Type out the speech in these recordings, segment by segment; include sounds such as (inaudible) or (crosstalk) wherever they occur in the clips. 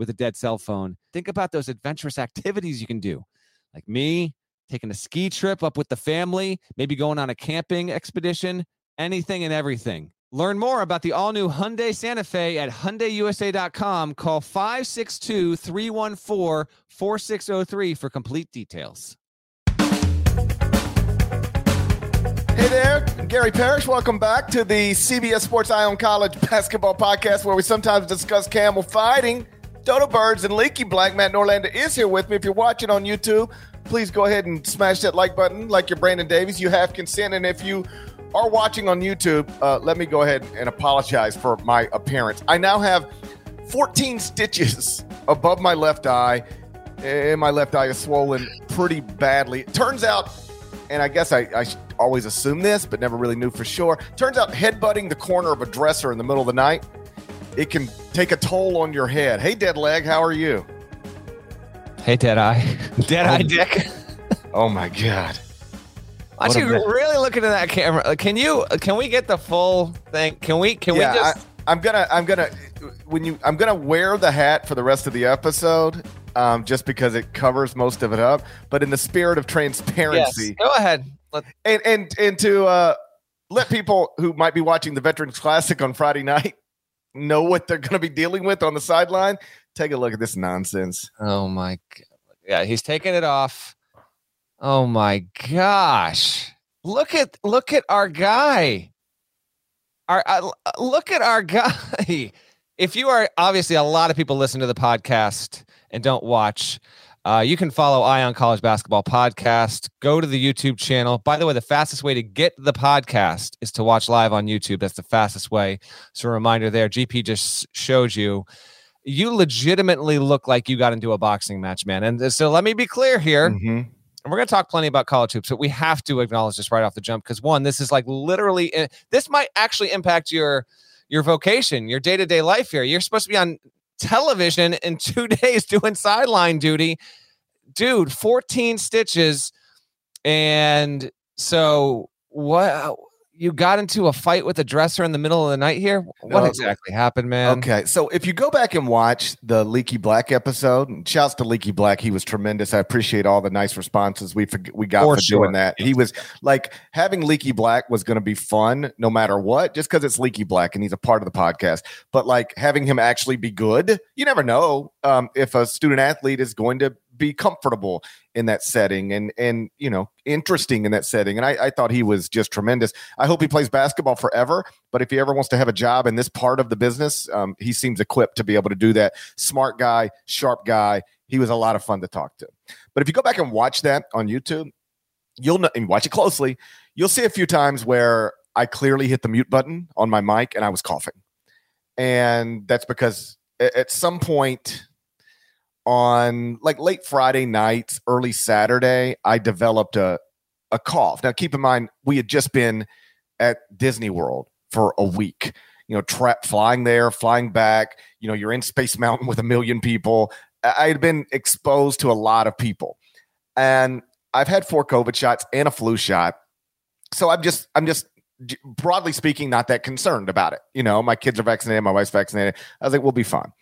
with a dead cell phone. Think about those adventurous (laughs) activities you can do, like me taking a ski trip up with the family, maybe going on a camping expedition, anything and everything. Learn more about the all new Hyundai Santa Fe at HyundaiUSA.com. Call 562 314 4603 for complete details. Hey there, Gary Parrish. Welcome back to the CBS Sports Eye on College basketball podcast where we sometimes discuss camel fighting. Dodo Birds and Leaky Black. Matt Norlander is here with me. If you're watching on YouTube, please go ahead and smash that like button like you're Brandon Davies. You have consent. And if you are watching on YouTube, uh, let me go ahead and apologize for my appearance. I now have 14 stitches (laughs) above my left eye, and my left eye is swollen pretty badly. It turns out, and I guess I, I always assumed this, but never really knew for sure. Turns out, headbutting the corner of a dresser in the middle of the night it can take a toll on your head. Hey, dead leg, how are you? Hey, dead eye, (laughs) dead eye, Dick. (laughs) oh my god! Why don't you really looking at that camera? Can you? Can we get the full thing? Can we? Can yeah, we just? I, I'm gonna. I'm gonna. When you, I'm gonna wear the hat for the rest of the episode, um, just because it covers most of it up. But in the spirit of transparency, yes, go ahead. Let- and and and to uh, let people who might be watching the Veterans Classic on Friday night know what they're going to be dealing with on the sideline. Take a look at this nonsense. Oh my god! Yeah, he's taking it off. Oh my gosh! Look at look at our guy. Our uh, look at our (laughs) guy. If you are obviously a lot of people listen to the podcast and don't watch. Uh, you can follow Eye on College Basketball Podcast. Go to the YouTube channel. By the way, the fastest way to get the podcast is to watch live on YouTube. That's the fastest way. So, a reminder there. GP just showed you. You legitimately look like you got into a boxing match, man. And so, let me be clear here. Mm-hmm. And we're going to talk plenty about college hoops, but we have to acknowledge this right off the jump because one, this is like literally, eh, this might actually impact your your vocation, your day to day life here. You're supposed to be on television in two (laughs) days doing sideline duty. Dude, 14 stitches. And so what you got into a fight with a dresser in the middle of the night here? What no, exactly happened, man? Okay. So if you go back and watch the Leaky Black episode, and shouts to Leaky Black. He was tremendous. I appreciate all the nice responses we we got for, for sure. doing that. He was like having Leaky Black was going to be fun no matter what, just because it's Leaky Black and he's a part of the podcast. But like having him actually be good, you never know um, if a student athlete is going to be comfortable in that setting and and you know interesting in that setting. And I, I, thought he was just tremendous. I hope he plays basketball forever but if he ever wants to have a job in this part of the business um, he seems equipped to be able to do that. Smart guy sharp guy. He was a lot of fun to talk to. But if you go back and watch that on youtube you'll know and watch it closely you'll see a few times where i clearly hit the mute button on my mic and i was coughing. And that's because at some point on like late Friday nights, early Saturday, I developed a a cough. Now, keep in mind, we had just been at Disney World for a week. You know, flying there, flying back. You know, you're in Space Mountain with a million people. I had been exposed to a lot of people, and I've had four COVID shots and a flu shot. So I'm just, I'm just broadly speaking, not that concerned about it. You know, my kids are vaccinated, my wife's vaccinated. I was like, we'll be fine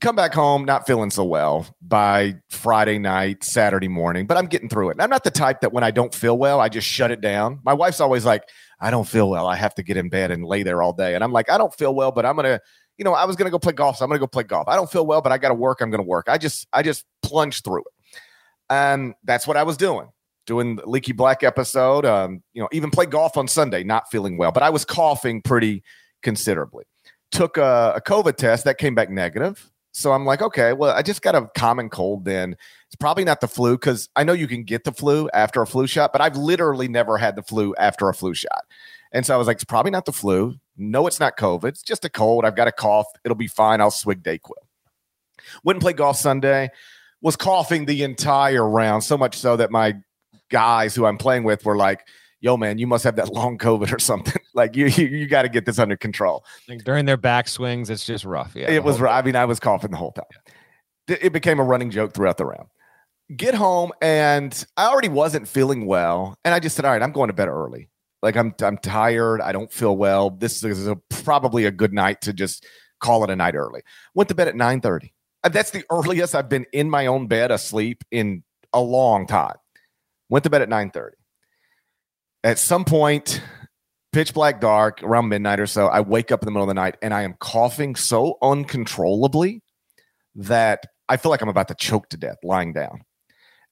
come back home not feeling so well by Friday night, Saturday morning, but I'm getting through it. And I'm not the type that when I don't feel well, I just shut it down. My wife's always like, I don't feel well. I have to get in bed and lay there all day. And I'm like, I don't feel well, but I'm going to you know, I was going to go play golf, so I'm going to go play golf. I don't feel well, but I got to work. I'm going to work. I just, I just plunged through it. And that's what I was doing, doing the Leaky Black episode. Um, you know, even play golf on Sunday, not feeling well, but I was coughing pretty considerably. Took a, a COVID test that came back negative. So I'm like, okay, well, I just got a common cold then. It's probably not the flu because I know you can get the flu after a flu shot, but I've literally never had the flu after a flu shot. And so I was like, it's probably not the flu. No, it's not COVID. It's just a cold. I've got a cough. It'll be fine. I'll swig Dayquil. Wouldn't play golf Sunday. Was coughing the entire round, so much so that my guys who I'm playing with were like, yo, man, you must have that long COVID or something. (laughs) like you, you, you got to get this under control. Like during their back swings, it's just rough. Yeah, it was. I mean, I was coughing the whole time. Yeah. It became a running joke throughout the round. Get home, and I already wasn't feeling well, and I just said, all right, I'm going to bed early. Like I'm I'm tired. I don't feel well. This is a, probably a good night to just call it a night early. Went to bed at 9:30. Uh, that's the (laughs) earliest I've been in my own bed asleep in a long time. Went to bed at 9:30. At some point, pitch black dark, around midnight or so, I wake up in the middle of the night and I am coughing so uncontrollably that I feel like I'm about to choke to death lying down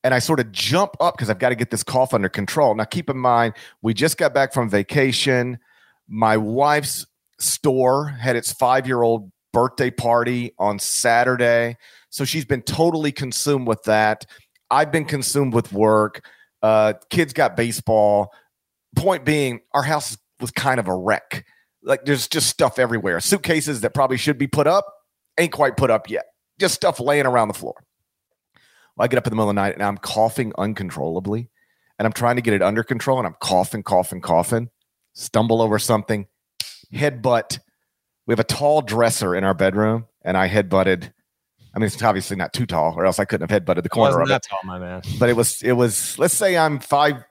and I sort of jump up because I've got to get this cough under control. Now, keep in mind, we just got back from vacation. My wife's store had its five year old birthday party on Saturday. So she's been totally consumed with that. I've been consumed with work. Uh, kids got baseball. Point being, our house was kind of a wreck. Like there's just stuff everywhere. Suitcases that probably should be put up ain't quite put up yet. Just stuff laying around the floor. I get up in the middle of the night and I'm coughing uncontrollably and I'm trying to get it under control and I'm coughing, coughing, coughing, stumble over something, headbutt. We have a tall dresser in our bedroom and I headbutted. I mean, it's obviously not too tall, or else I couldn't have headbutted the corner of it. tall, my man. But it was, it was. Let's say I'm five,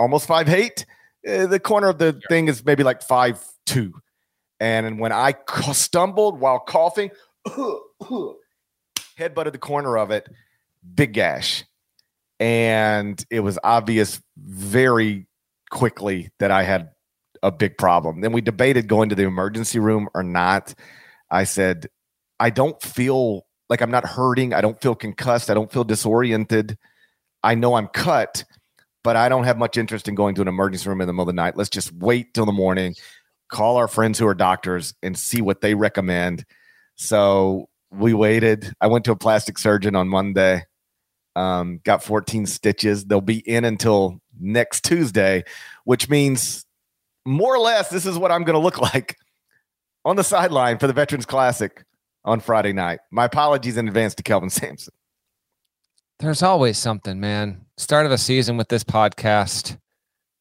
almost five eight. Uh, the corner of the sure. thing is maybe like five two, and when I stumbled while coughing, head butted the corner of it, big gash. And it was obvious very quickly that I had a big problem. Then we debated going to the emergency room or not. I said, I don't feel like I'm not hurting. I don't feel concussed. I don't feel disoriented. I know I'm cut, but I don't have much interest in going to an emergency room in the middle of the night. Let's just wait till the morning, call our friends who are doctors and see what they recommend. So we waited. I went to a plastic surgeon on Monday um, got 14 stitches. They'll be in until next Tuesday, which means more or less this is what I'm going to look (laughs) like on the sideline for the Veterans Classic on Friday night. My apologies in advance to Kelvin Sampson. There's always something, man. Start of a season with this podcast.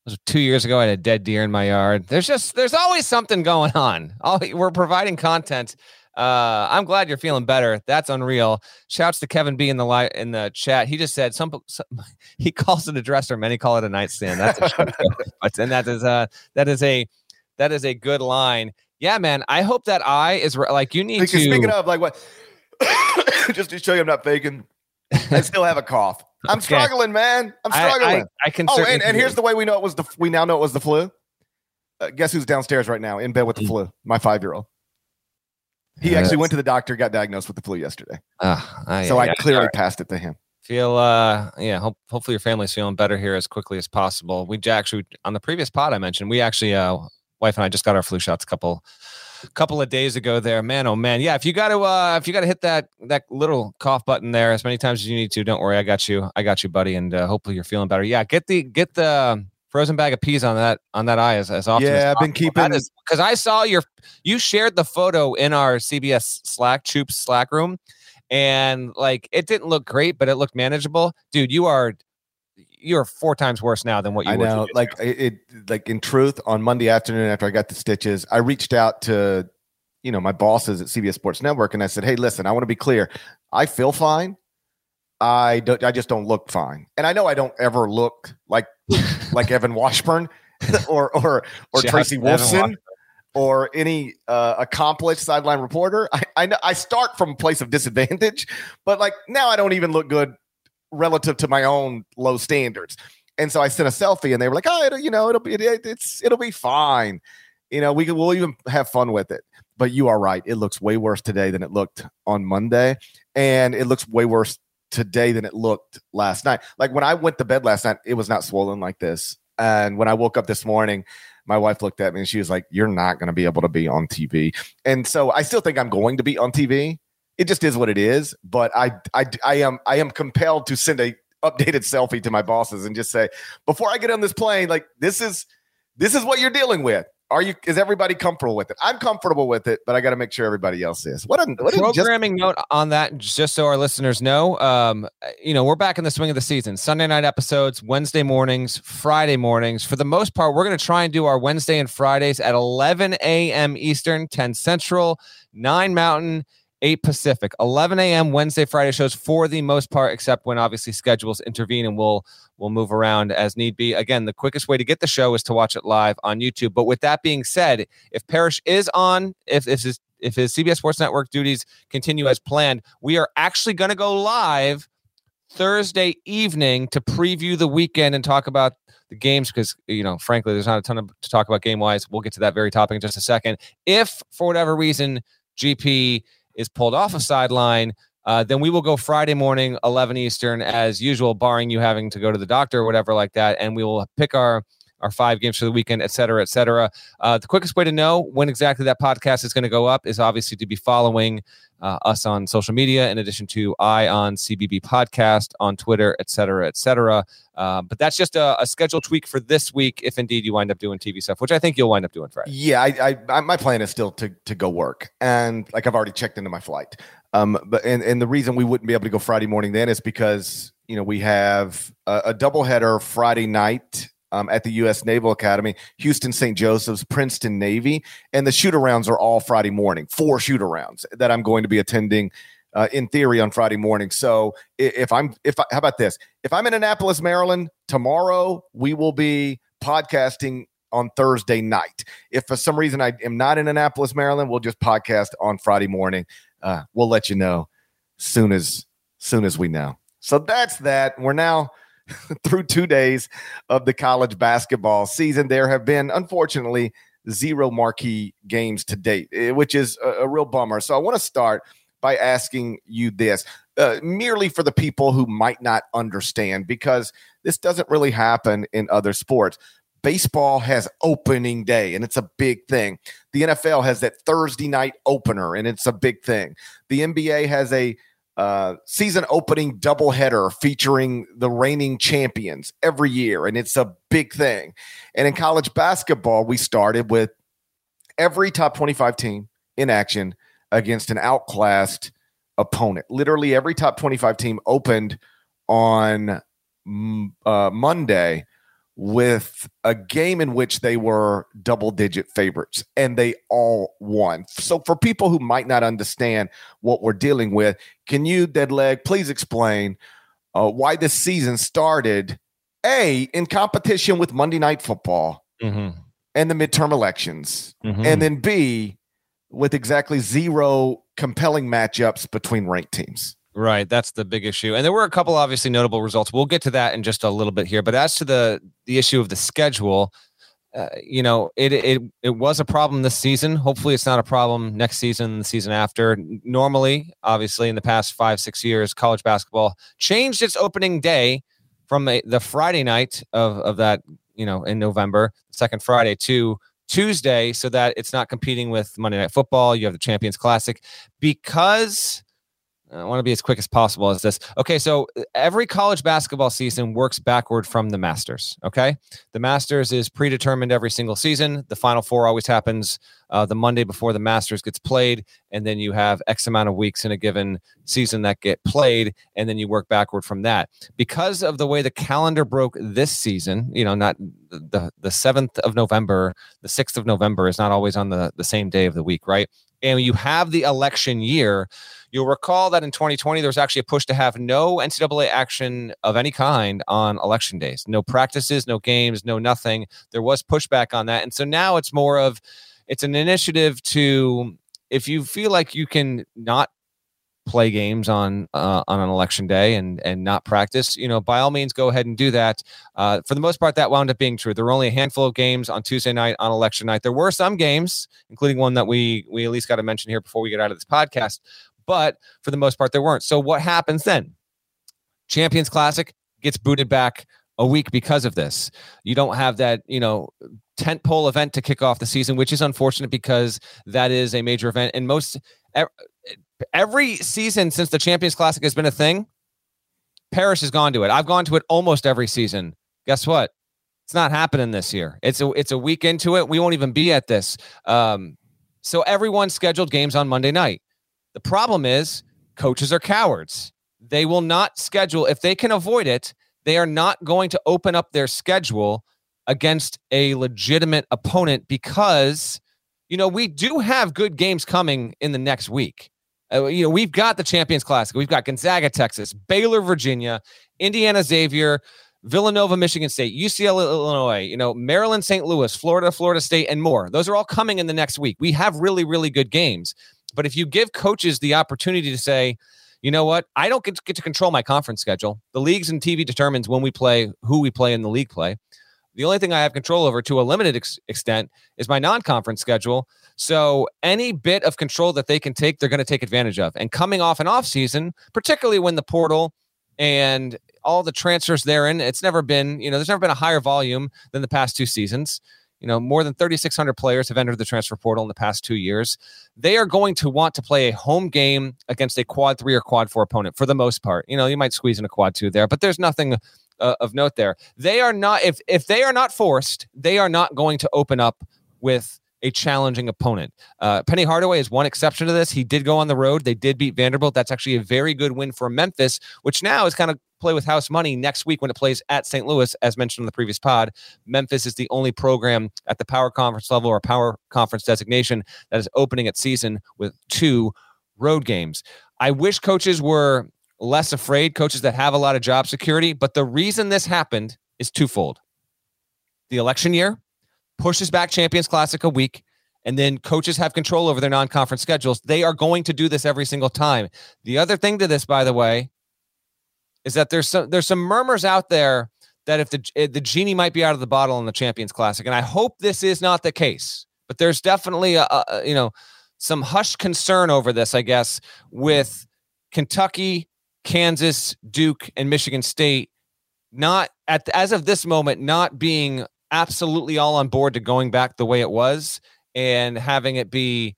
Was two years ago. I had a dead deer in my yard. There's just there's always something going on. (laughs) All, we're providing content uh, I'm glad you're feeling better. That's unreal. Shouts to Kevin B in the li- in the chat. He just said some, some (laughs) he calls it a dresser, many call it a nightstand. That's a (laughs) and that is a that is a that is a good line. Yeah, man. I hope that eye is re- like you need to. Speaking of, like what? (coughs) just to show you, I'm not faking. I still have a cough. I'm okay. struggling, man. I'm struggling. I, I, I can. Oh, and, and here's the way we know it was the. We now know it was the flu. Uh, guess who's downstairs right now in bed with the mm. flu? My five year old. He actually went to the doctor, got diagnosed with the flu yesterday. Uh, uh, so yeah, I clearly right. passed it to him. Feel uh yeah, hope, hopefully your family's feeling better here as quickly as possible. We actually on the previous pod I mentioned, we actually uh wife and I just got our flu shots a couple couple of days ago there. Man, oh man. Yeah, if you got to uh if you got to hit that that little cough button there as many times as you need to, don't worry, I got you. I got you, buddy, and uh, hopefully you're feeling better. Yeah, get the get the frozen bag of peas on that on that eye as, as often. Yeah, as I've been keeping because I saw your you shared the photo in our CBS Slack Troops Slack room, and like it didn't look great, but it looked manageable. Dude, you are you're four times worse now than what you I know. Like it, it, like in truth, on Monday afternoon after I got the stitches, I reached out to you know my bosses at CBS Sports Network and I said, hey, listen, I want to be clear. I feel fine. I don't. I just don't look fine, and I know I don't ever look like (laughs) like Evan Washburn (laughs) or or or Tracy Wolfson or any uh, accomplished sideline reporter. I, I I start from a place of disadvantage, but like now I don't even look good relative to my own low standards. And so I sent a selfie, and they were like, "Oh, you know, it'll be it, it's it'll be fine. You know, we can we'll even have fun with it." but you are right. It looks way worse today than it looked on Monday, and it looks way worse today than it looked last night. Like when I went to bed last night, it was not swollen like this. And when I woke up this morning, my wife looked at me and she was like, You're not going to be able to be on TV. And so I still think I'm going to be on TV. It just is what it is. But I, I, I am, I am compelled to send a updated selfie to my bosses and just say, before I get on this plane, like this is, this is what you're dealing with. Are you? Is everybody comfortable with it? I'm comfortable with it, but I got to make sure everybody else is. What a what programming just- note on that, just so our listeners know. Um, you know, we're back in the swing of the season. Sunday night episodes, Wednesday mornings, Friday mornings. For the most part, we're going to try and do our Wednesday and Fridays at 11 a.m. Eastern, 10 Central, 9 Mountain. 8 Pacific, 11 a.m. Wednesday, Friday shows for the most part, except when obviously schedules intervene and we'll we'll move around as need be. Again, the quickest way to get the show is to watch it live on YouTube. But with that being said, if Parrish is on, if if his if his CBS Sports Network duties continue as planned, we are actually going to go live Thursday evening to preview the weekend and talk about the games because you know frankly there's not a ton of, to talk about game wise we'll get to that very topic in just a second if for whatever reason gp is pulled off a sideline, uh, then we will go Friday morning, 11 Eastern, as usual, barring you having to go to the doctor or whatever like that. And we will pick our our five games for the weekend, et cetera, et cetera. Uh, the quickest way to know when exactly that podcast is going to go up is obviously to be following uh, us on social media, in addition to Eye on CBB Podcast on Twitter, et cetera, et cetera. Uh, but that's just a, a, schedule tweak for this week, if indeed you wind up doing TV stuff, which I think you'll wind up doing Friday. Yeah, I, I, my plan is still to to go work, and like I've already checked into my flight. Um, but and and the reason we wouldn't be able to go Friday morning then is because you know we have a, a doubleheader Friday night um, at the U.S. Naval Academy, Houston St. Joseph's, Princeton Navy, and the shoot arounds are all Friday morning. Four shoot arounds that I'm going to be attending. Uh, in theory, on Friday morning. So if I'm, if I, how about this? If I'm in Annapolis, Maryland tomorrow, we will be podcasting on Thursday night. If for some reason I am not in Annapolis, Maryland, we'll just podcast on Friday morning. Uh, we'll let you know soon as soon as we know. So that's that. We're now (laughs) through two days of the college basketball season. There have been, unfortunately, zero marquee games to date, eh, which is a, a real bummer. So I want to start by asking you this, uh, merely for the people who might not understand, because this doesn't really happen in other sports. Baseball has opening day, and it's a big thing. The NFL has that Thursday night opener, and it's a big thing. The NBA has a uh, season opening doubleheader featuring the reigning champions every year, and it's a big thing. And in college basketball, we started with every top 25 team in action against an outclassed opponent. Literally, every top 25 team opened on uh, Monday with a game in which they were double digit favorites and they all won. So, for people who might not understand what we're dealing with, can you, Dead Leg, please explain uh, why this season started A, in competition with Monday Night Football mm-hmm. and the midterm elections, mm-hmm. and then B, with exactly zero compelling matchups between ranked teams? Right, that's the big issue. And there were a couple obviously notable results. We'll get to that in just a little bit here. But as to the the issue of the schedule, uh, you know, it it it was a problem this season. Hopefully, it's not a problem next season, the season after. Normally, obviously, in the past five six years, college basketball changed its opening day from a, the Friday night of of that you know in November, second Friday to Tuesday, so that it's not competing with Monday Night Football. You have the Champions Classic because I want to be as quick as possible as this. Okay, so uh, every college basketball season works backward from the Masters. Okay, the Masters is predetermined every single season. The Final Four always happens uh, the Monday before the Masters gets played, and then you have X amount of weeks in a given season that get played, and then you work backward from that. Because of the way the calendar broke this season, you know, not the the seventh of November, the sixth of November is not always on the the same day of the week, right? And you have the election year You'll recall that in 2020, there was actually a push to have no NCAA action of any kind on election days. No practices, no games, no nothing. There was pushback on that. And so now it's more of it's an initiative to, if you feel like you can not play games on uh, on an election day and and not practice, you know, by all means, go ahead and do that. Uh, for the most part, that wound up being true. There were only a handful of games on Tuesday night on election night. There were some games, including one that we we at least got to mention here before we get out of this podcast. But for the most part, there weren't. So what happens then? Champions Classic gets booted back a week because of this. You don't have that, you know, tent pole event to kick off the season, which is unfortunate because that is a major event. And most every season since the Champions Classic has been a thing, Parrish has gone to it. I've gone to it almost every season. Guess what? It's not happening this year. It's a it's a week into it. We won't even be at this. Um, so everyone scheduled games on Monday night. The problem is coaches are cowards. They will not schedule if they can avoid it. They are not going to open up their schedule against a legitimate opponent because you know we do have good games coming in the next week. Uh, you know we've got the Champions Classic, we've got Gonzaga, Texas, Baylor, Virginia, Indiana, Xavier, Villanova, Michigan State, UCLA, Illinois, you know Maryland, St. Louis, Florida, Florida State, and more. Those are all coming in the next week. We have really, really good games. But if you give coaches the opportunity to say, you know what? I don't get to, get to control my conference schedule. The leagues and TV determines when we play, who we play in the league play. The only thing I have control over to a limited ex- extent is my non conference schedule. So any bit of control that they can take, they're going to take advantage of. And coming off an off season, particularly when the portal and all the transfers therein, it's never been, you know, there's never been a higher volume than the past two seasons. You know, more than 3,600 players have entered the transfer portal in the past two years. They are going to want to play a home game against a quad three or quad four opponent for the most part. You know, you might squeeze in a quad two there, but there's nothing uh, of note there. They are not if if they are not forced, they are not going to open up with a challenging opponent. Uh, Penny Hardaway is one exception to this. He did go on the road. They did beat Vanderbilt. That's actually a very good win for Memphis, which now is kind of play with house money next week when it plays at St. Louis, as mentioned in the previous pod. Memphis is the only program at the power conference level or power conference designation that is opening its season with two road games. I wish coaches were less afraid, coaches that have a lot of job security. But the reason this happened is twofold. The election year pushes back Champions Classic a week, and then coaches have control over their non conference schedules. They are going to do this every single time. The other thing to this, by the way, is that there's some there's some murmurs out there that if the if the genie might be out of the bottle in the Champions Classic, and I hope this is not the case. But there's definitely a, a you know some hushed concern over this, I guess, with Kentucky Kansas, Duke, and Michigan State not at as of this moment not being absolutely all on board to going back the way it was and having it be,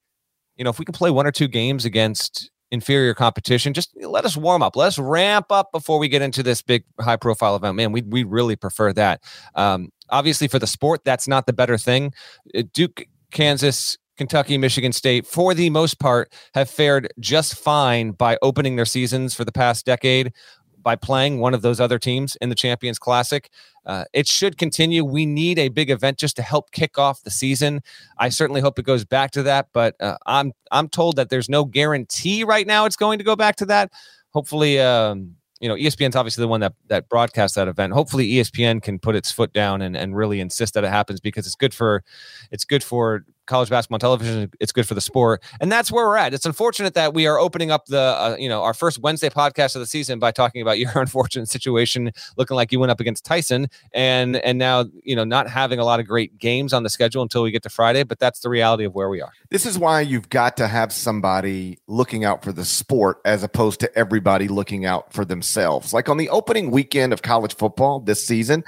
you know, if we can play one or two games against inferior competition, just let us warm up. Let us ramp up before we get into this big high profile event. Man, we we really prefer that. Um, obviously, for the sport, that's not the better thing. Uh, Duke, Kansas, Kentucky, Michigan State, for the most part, have fared just fine by opening their seasons for the past decade by playing one of those other teams in the Champions Classic. Uh, it should continue. We need a big event just to help kick off the season. I certainly hope it goes back to that, but uh, I'm I'm told that there's no guarantee right now it's going to go back to that. Hopefully, um, you know, ESPN's obviously the one that that broadcasts that event. Hopefully, ESPN can put its foot down and, and really insist that it happens because it's good for it's good for college basketball television. It's good for the sport, and that's where we're at. It's unfortunate that we are opening up the uh, you know our first Wednesday podcast of the season by talking about your (laughs) unfortunate situation, looking like you went up against Tyson, and and now you know not having a lot of great games on the schedule until we get to Friday. But that's the reality of where we are. This is why you've got to have somebody looking out for the sport as opposed to everybody looking out for themselves. Like on the opening weekend of college football this season.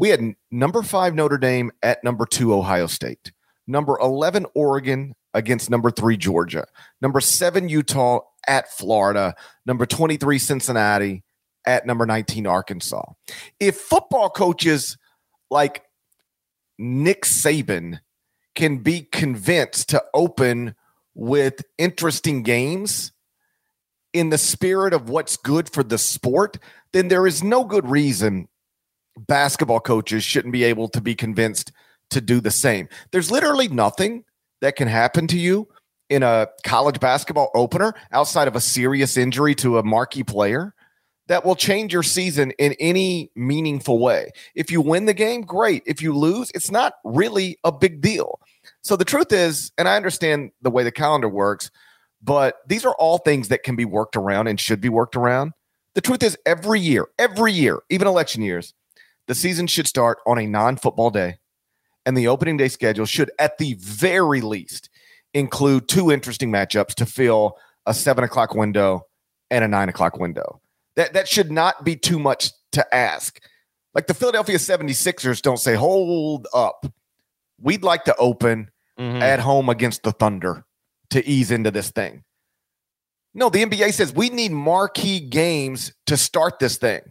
We had number five Notre Dame at number two Ohio State number 11 Oregon against number 3 Georgia, number 7 Utah at Florida, number 23 Cincinnati at number 19 Arkansas. If football coaches like Nick Saban can be convinced to open with interesting games in the spirit of what's good for the sport, then there is no good reason basketball coaches shouldn't be able to be convinced to do the same. There's literally nothing that can happen to you in a college basketball opener outside of a serious injury to a marquee player that will change your season in any meaningful way. If you win the game, great. If you lose, it's not really a big deal. So the truth is, and I understand the way the calendar works, But these are all things that can be worked around and should be worked around. The truth is, every year, every year, even election years, the season should start on a non football day. And the opening day schedule should, at the very least, include two interesting matchups to fill a seven o'clock window and a nine o'clock window. That, that should not be too much to ask. Like the Philadelphia 76ers don't say, hold up. We'd like to open mm-hmm. at home against the Thunder to ease into this thing. No, the NBA says we need marquee games to start this thing.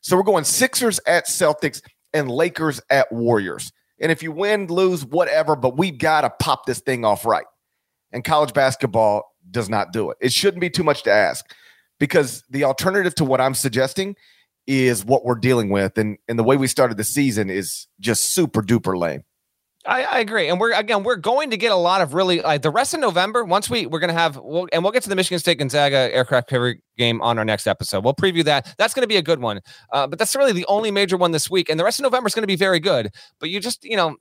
So we're going Sixers at Celtics and Lakers at Warriors. And if you win, lose, whatever, but we've got to pop this thing off right. And college basketball does not do it. It shouldn't be too much to ask because the alternative to what I'm suggesting is what we're dealing with. And, and the way we started the season is just super duper lame. I, I, agree, and we're again we're going to get a lot of really like the rest of November. Once we we're going to have, we'll, and we'll get to the Michigan State Gonzaga aircraft carrier game on our next episode. We'll preview that. That's going to be a good one. Uh, but that's really the only major one this week, and the rest of November is going to be very good. But you just you know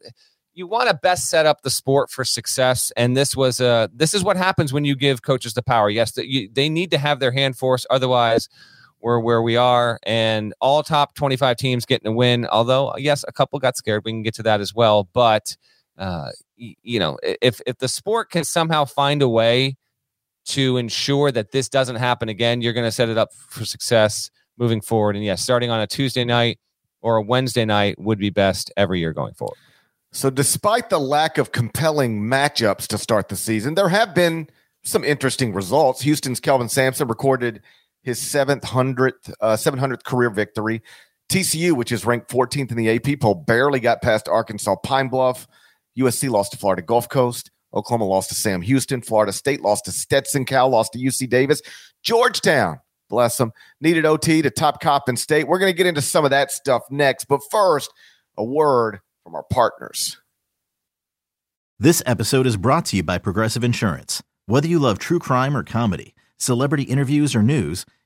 you want to best set up the sport for success, and this was uh this is what happens when you give coaches the power. Yes, that they need to have their hand force, otherwise we're where we are and all top 25 teams getting a win although yes a couple got scared we can get to that as well but uh, you know if if the sport can somehow find a way to ensure that this doesn't happen again you're going to set it up for success moving forward and yes starting on a tuesday night or a wednesday night would be best every year going forward. So despite the lack of compelling matchups to start the season there have been some interesting results. Houston's kelvin sampson recorded his 700th, uh, 700th career victory. TCU, which is ranked 14th in the AP poll, barely got past Arkansas Pine Bluff. USC lost to Florida Gulf Coast. Oklahoma lost to Sam Houston. Florida State lost to Stetson. Cal lost to UC Davis. Georgetown, bless them, needed OT to top Coppin State. We're going to get into some of that stuff next. But first, a word from our partners. This episode is brought to you by Progressive Insurance. Whether you love true crime or comedy, celebrity interviews or news,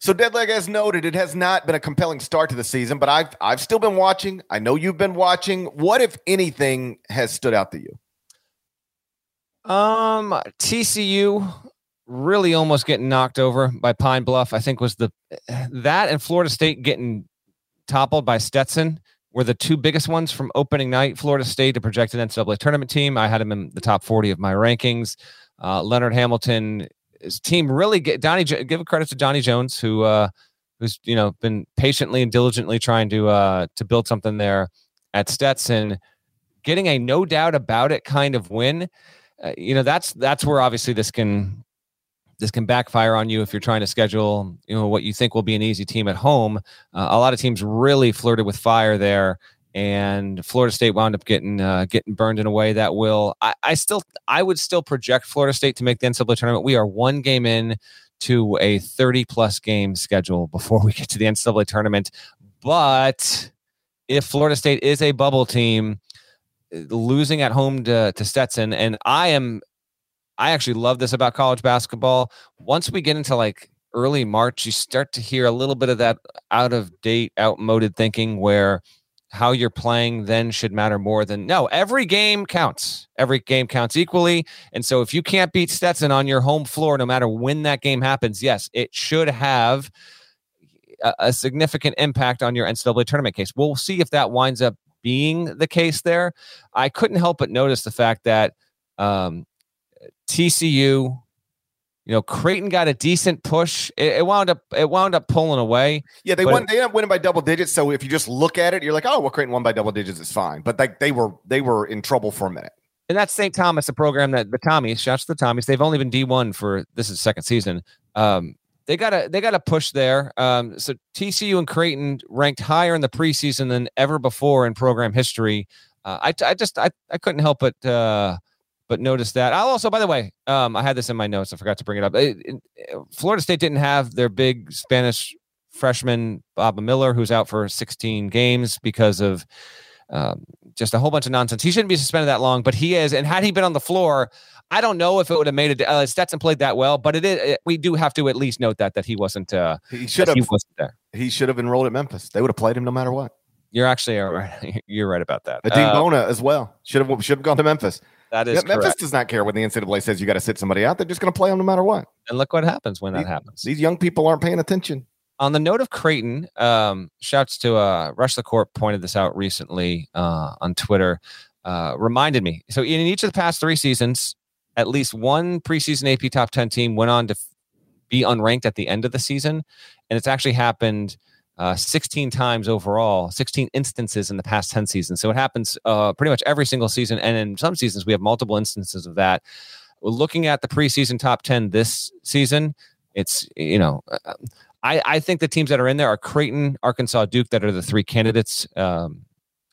So Deadleg has noted it has not been a compelling start to the season, but I've I've still been watching. I know you've been watching. What if anything has stood out to you? Um TCU really almost getting knocked over by Pine Bluff. I think was the that and Florida State getting toppled by Stetson were the two biggest ones from opening night. Florida State, a projected NCAA tournament team. I had him in the top 40 of my rankings. Uh, Leonard Hamilton, his team really get Donnie. Give a credit to Johnny Jones, who uh, who's you know been patiently and diligently trying to uh, to build something there at Stetson, getting a no doubt about it kind of win. Uh, you know that's that's where obviously this can this can backfire on you if you're trying to schedule you know what you think will be an easy team at home uh, a lot of teams really flirted with fire there and Florida State wound up getting uh, getting burned in a way that will I, I, still I would still project Florida State to make the NCAA tournament. We are one game in to a 30 plus game schedule before (laughs) we get to the NCAA tournament. But if Florida State is a bubble team, losing at home to, to Stetson, and I am I actually love this about college basketball. Once we get into like early March, you start to hear a little bit of that out of date, outmoded thinking where how you're playing then should matter more than no, every game counts. Every game counts equally. And so if you can't beat Stetson on your home floor, no matter when that game happens, yes, it should have a, a significant impact on your NCAA tournament case. We'll see if that winds up being the case there. I couldn't help but notice the fact that um, TCU you know, Creighton got a decent push. It, it, wound up it wound up pulling away. Yeah, they won. They ended up winning by double digits. So if you just look at it, you're like, oh, well, Creighton won by double digits. It's fine. But like they were they were in trouble for a minute. And that's St. Thomas, a program that the Tommies, shouts to the Tommies. They've only been D one for this is second season. Um, they got a they got a push there. Um, so TCU and Creighton ranked higher in the preseason than ever before in program history. Uh, I I just I I couldn't help but. Uh, but notice that. I'll also, by the way, um, I had this in my notes. I forgot to bring it up. It, it, Florida State didn't have their big Spanish freshman Baba Miller, who's out for 16 games because of um, just a whole bunch of nonsense. He shouldn't be suspended that long, but he is. And had he been on the floor, I don't know if it would have made it. Uh, Stetson played that well, but it is. We do have to at least note that that he wasn't. Uh, he should have. He wasn't there. He should have enrolled at Memphis. They would have played him no matter what. You're actually right. (laughs) You're right about that. Adem uh, Bona as well should have should have gone to Memphis. That is Memphis does not care when the NCAA says you got to sit somebody out. They're just going to play them no matter what. And look what happens when these, that happens. These young people aren't paying attention. On the note of Creighton, um, shouts to uh, Rush the Court pointed this out recently uh, on Twitter. Uh, reminded me. So in each of the past three seasons, at least one preseason AP top ten team went on to be unranked at the end of the season, and it's actually happened uh, 16 times overall, 16 instances in the past 10 seasons. So it happens uh, pretty much every single season. And in some seasons, we have multiple instances of that. Looking at the preseason top 10 this season. It's, you know, uh, I, I think the teams that are in there are Creighton, Arkansas, Duke, that are the three candidates. Um,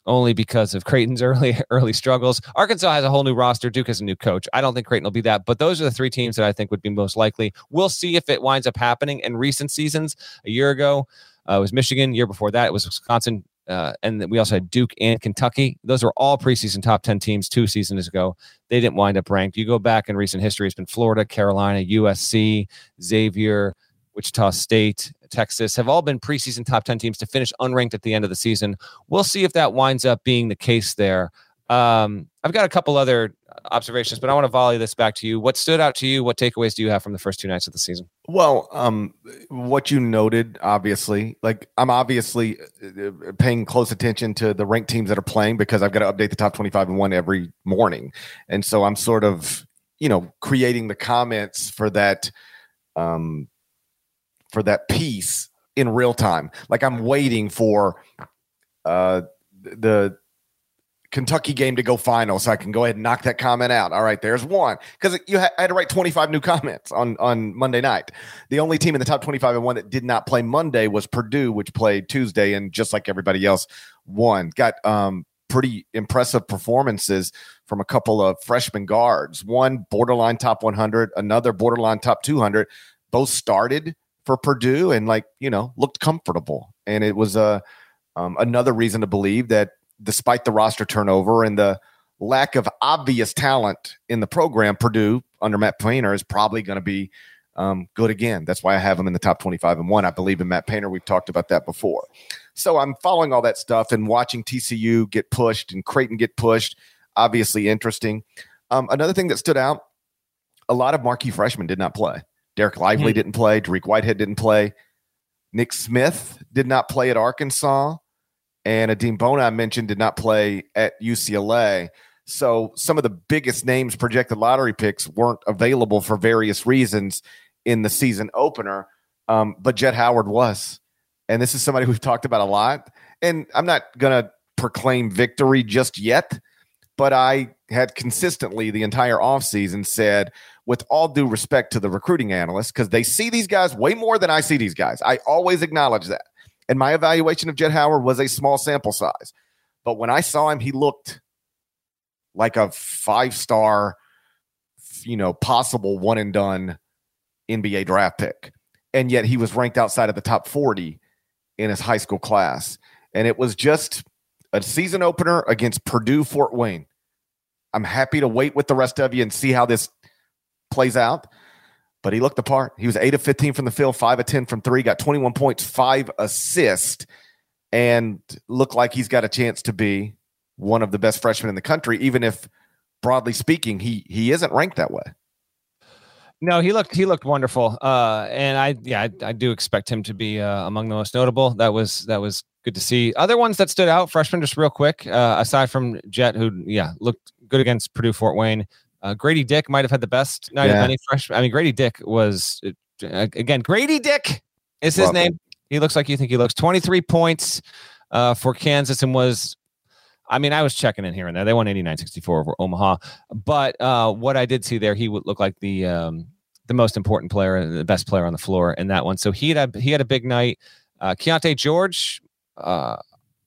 only because of Creighton's (laughs) early early struggles. Arkansas has a whole new roster. Duke has a new coach. I don't think Creighton will be that, but those are the three teams that I think would be most likely. We'll see if it winds up happening in recent seasons. A year ago, uh, was Michigan. Year before that, it was Wisconsin. Uh, and we also had Duke and Kentucky. Those were all preseason top 10 teams two seasons ago. They didn't wind up ranked. You go back in recent history, it's been Florida, Carolina, USC, Xavier, Wichita State, Texas have all been preseason top 10 teams to finish unranked at the end of the season. We'll see if that winds up being the case there. Um, I've got a couple other observations, but I want to volley this back to you. What stood out to you? What takeaways do you have from the first two nights of the season? Well, um, what you noted, obviously, like I'm obviously uh, paying close attention to the ranked teams that are playing because I've got to update the top 25 and one every morning. And so I'm sort of, you know, creating the comments for that, um, for that piece in real time. Like I'm waiting for, uh, the Kentucky game to go final, so I can go ahead and knock that comment out. All right, there's one because you ha- I had to write 25 new (laughs) comments on on Monday night. The only team in the top 25 and one that did not play Monday was Purdue, which played Tuesday, and just like everybody else, won. Got um, pretty impressive performances from a couple of freshman guards. One borderline top 100, another borderline top 200. Both started for Purdue and like you know looked comfortable, and it was a uh, um, another reason to believe that despite the roster turnover and the lack of obvious talent in the program, Purdue under Matt Painter is probably going to be um, good again. That's why I have them in the top 25 and one. I believe in Matt Painter. We've talked about that before. So I'm following all that stuff and watching TCU get pushed and Creighton get pushed. Obviously interesting. Um, another thing that stood out a lot of marquee freshmen did not play. Dereck Lively mm-hmm. didn't play. Dariq Whitehead didn't play. Nick Smith did not play at Arkansas and Adem Bona I mentioned did not play at UCLA. So some of the biggest names projected lottery picks weren't available for various reasons in the season opener. Um, but Jett Howard was. And this is somebody we've talked about a lot. And I'm not going to proclaim victory just yet, but I had consistently the entire offseason said, with all due respect to the recruiting analysts, because they see these guys way more than I see these guys. I always acknowledge that. And my evaluation of Jett Howard was a small sample size. But when I saw him, he looked like a five star, you know, possible one and done NBA draft pick. And yet he was ranked outside of the top 40 in his high school class. And it was just a season opener against Purdue Fort Wayne. I'm happy to wait with the rest of you and see how this plays out. But he looked the part. He was eight of 15 from the field, five of 10 from three, got 21 points, five assists, and looked like he's got a chance to be one of the best freshmen in the country, even if broadly speaking, he he isn't ranked that way. No, he looked he looked wonderful, uh, and I yeah I, I, do expect him to be uh, among the most notable. That was that was good to see. Other ones that stood out, freshmen, just real quick. Uh, aside from Jett, who yeah looked good against Purdue Fort Wayne. Uh, Grady Dick might have had the best night yeah. of any freshman. I mean, Grady Dick was uh, again Grady Dick is his name. He looks like you think he looks. Twenty three points uh, for Kansas and was I mean, I was checking in here and there. They won 89-64 over Omaha. But uh, what I did see there, he would look like the um, the most important player, and the best player on the floor in that one. So he had a, he had a big night. Uh, Keyonte George, uh,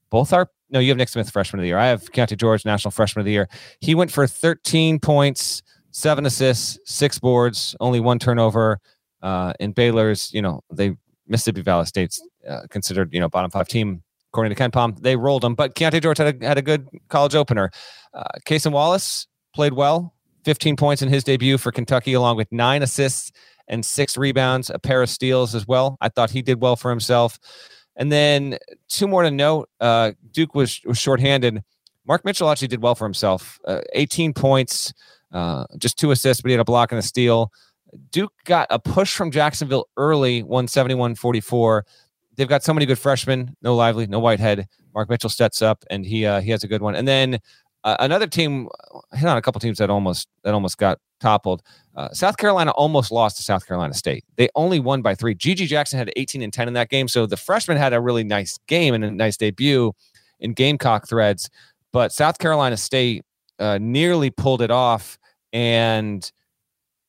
both are no. You have Nick Smith, freshman of the year. I have Keyonte George, national freshman of the year. He went for 13 points, seven assists, six boards, only one turnover. Uh, in Baylor's, you know, they Mississippi Valley State's uh, considered, you know, bottom five team according to KenPom. They rolled them, but Keyonte George had a, had a good college opener. Uh, Cason Wallace played well, 15 points in his debut for Kentucky, along with nine assists and six rebounds, a pair of steals as well. I thought he did well for himself. And then two more to note: uh, Duke was was shorthanded. Mark Mitchell actually did well for himself. Uh, 18 points, uh, just two assists, but he had a block and a steal. Duke got a push from Jacksonville early, 171 44 they've got so many good freshmen. No Lively, no Whitehead. Mark Mitchell steps up, and he uh, he has a good one. And then uh, another team hit on a couple teams that almost that almost got toppled. Uh, South Carolina almost lost to South Carolina State. They only won by three. GG Jackson had 18 and 10 in that game, so the freshman had a really nice game and a nice debut in Gamecock threads. But South Carolina State uh, nearly pulled it off, and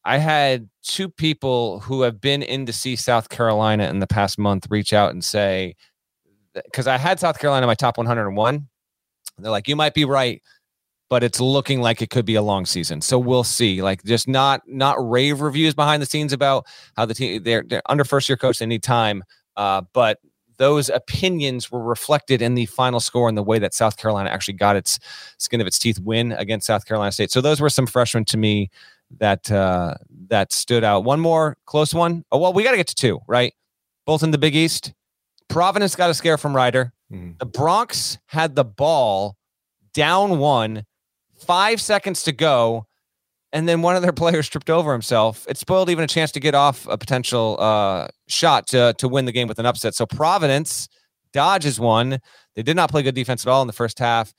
I had two people who have been in to see South Carolina in the past month reach out and say, because I had South Carolina in my top 101. They're like, you might be right, but it's looking like it could be a long season. So we'll see. Like, just not not rave reviews behind the scenes about how the team they're, they're under first year coach. They need time, uh, but those opinions were reflected in the final score and the way that South Carolina actually got its skin of its teeth win against South Carolina State. So those were some freshmen to me that uh, that stood out. One more close one. Oh well, we got to get to two, right? Both in the Big East. Providence got a scare from Rider. Mm. The Broncs had the ball down one, five seconds to go, and then one of their (laughs) players tripped over himself. It spoiled even a chance to get off a potential uh, shot to to win the game with an upset. So Providence dodges one. They did not play good defense at all in the first half,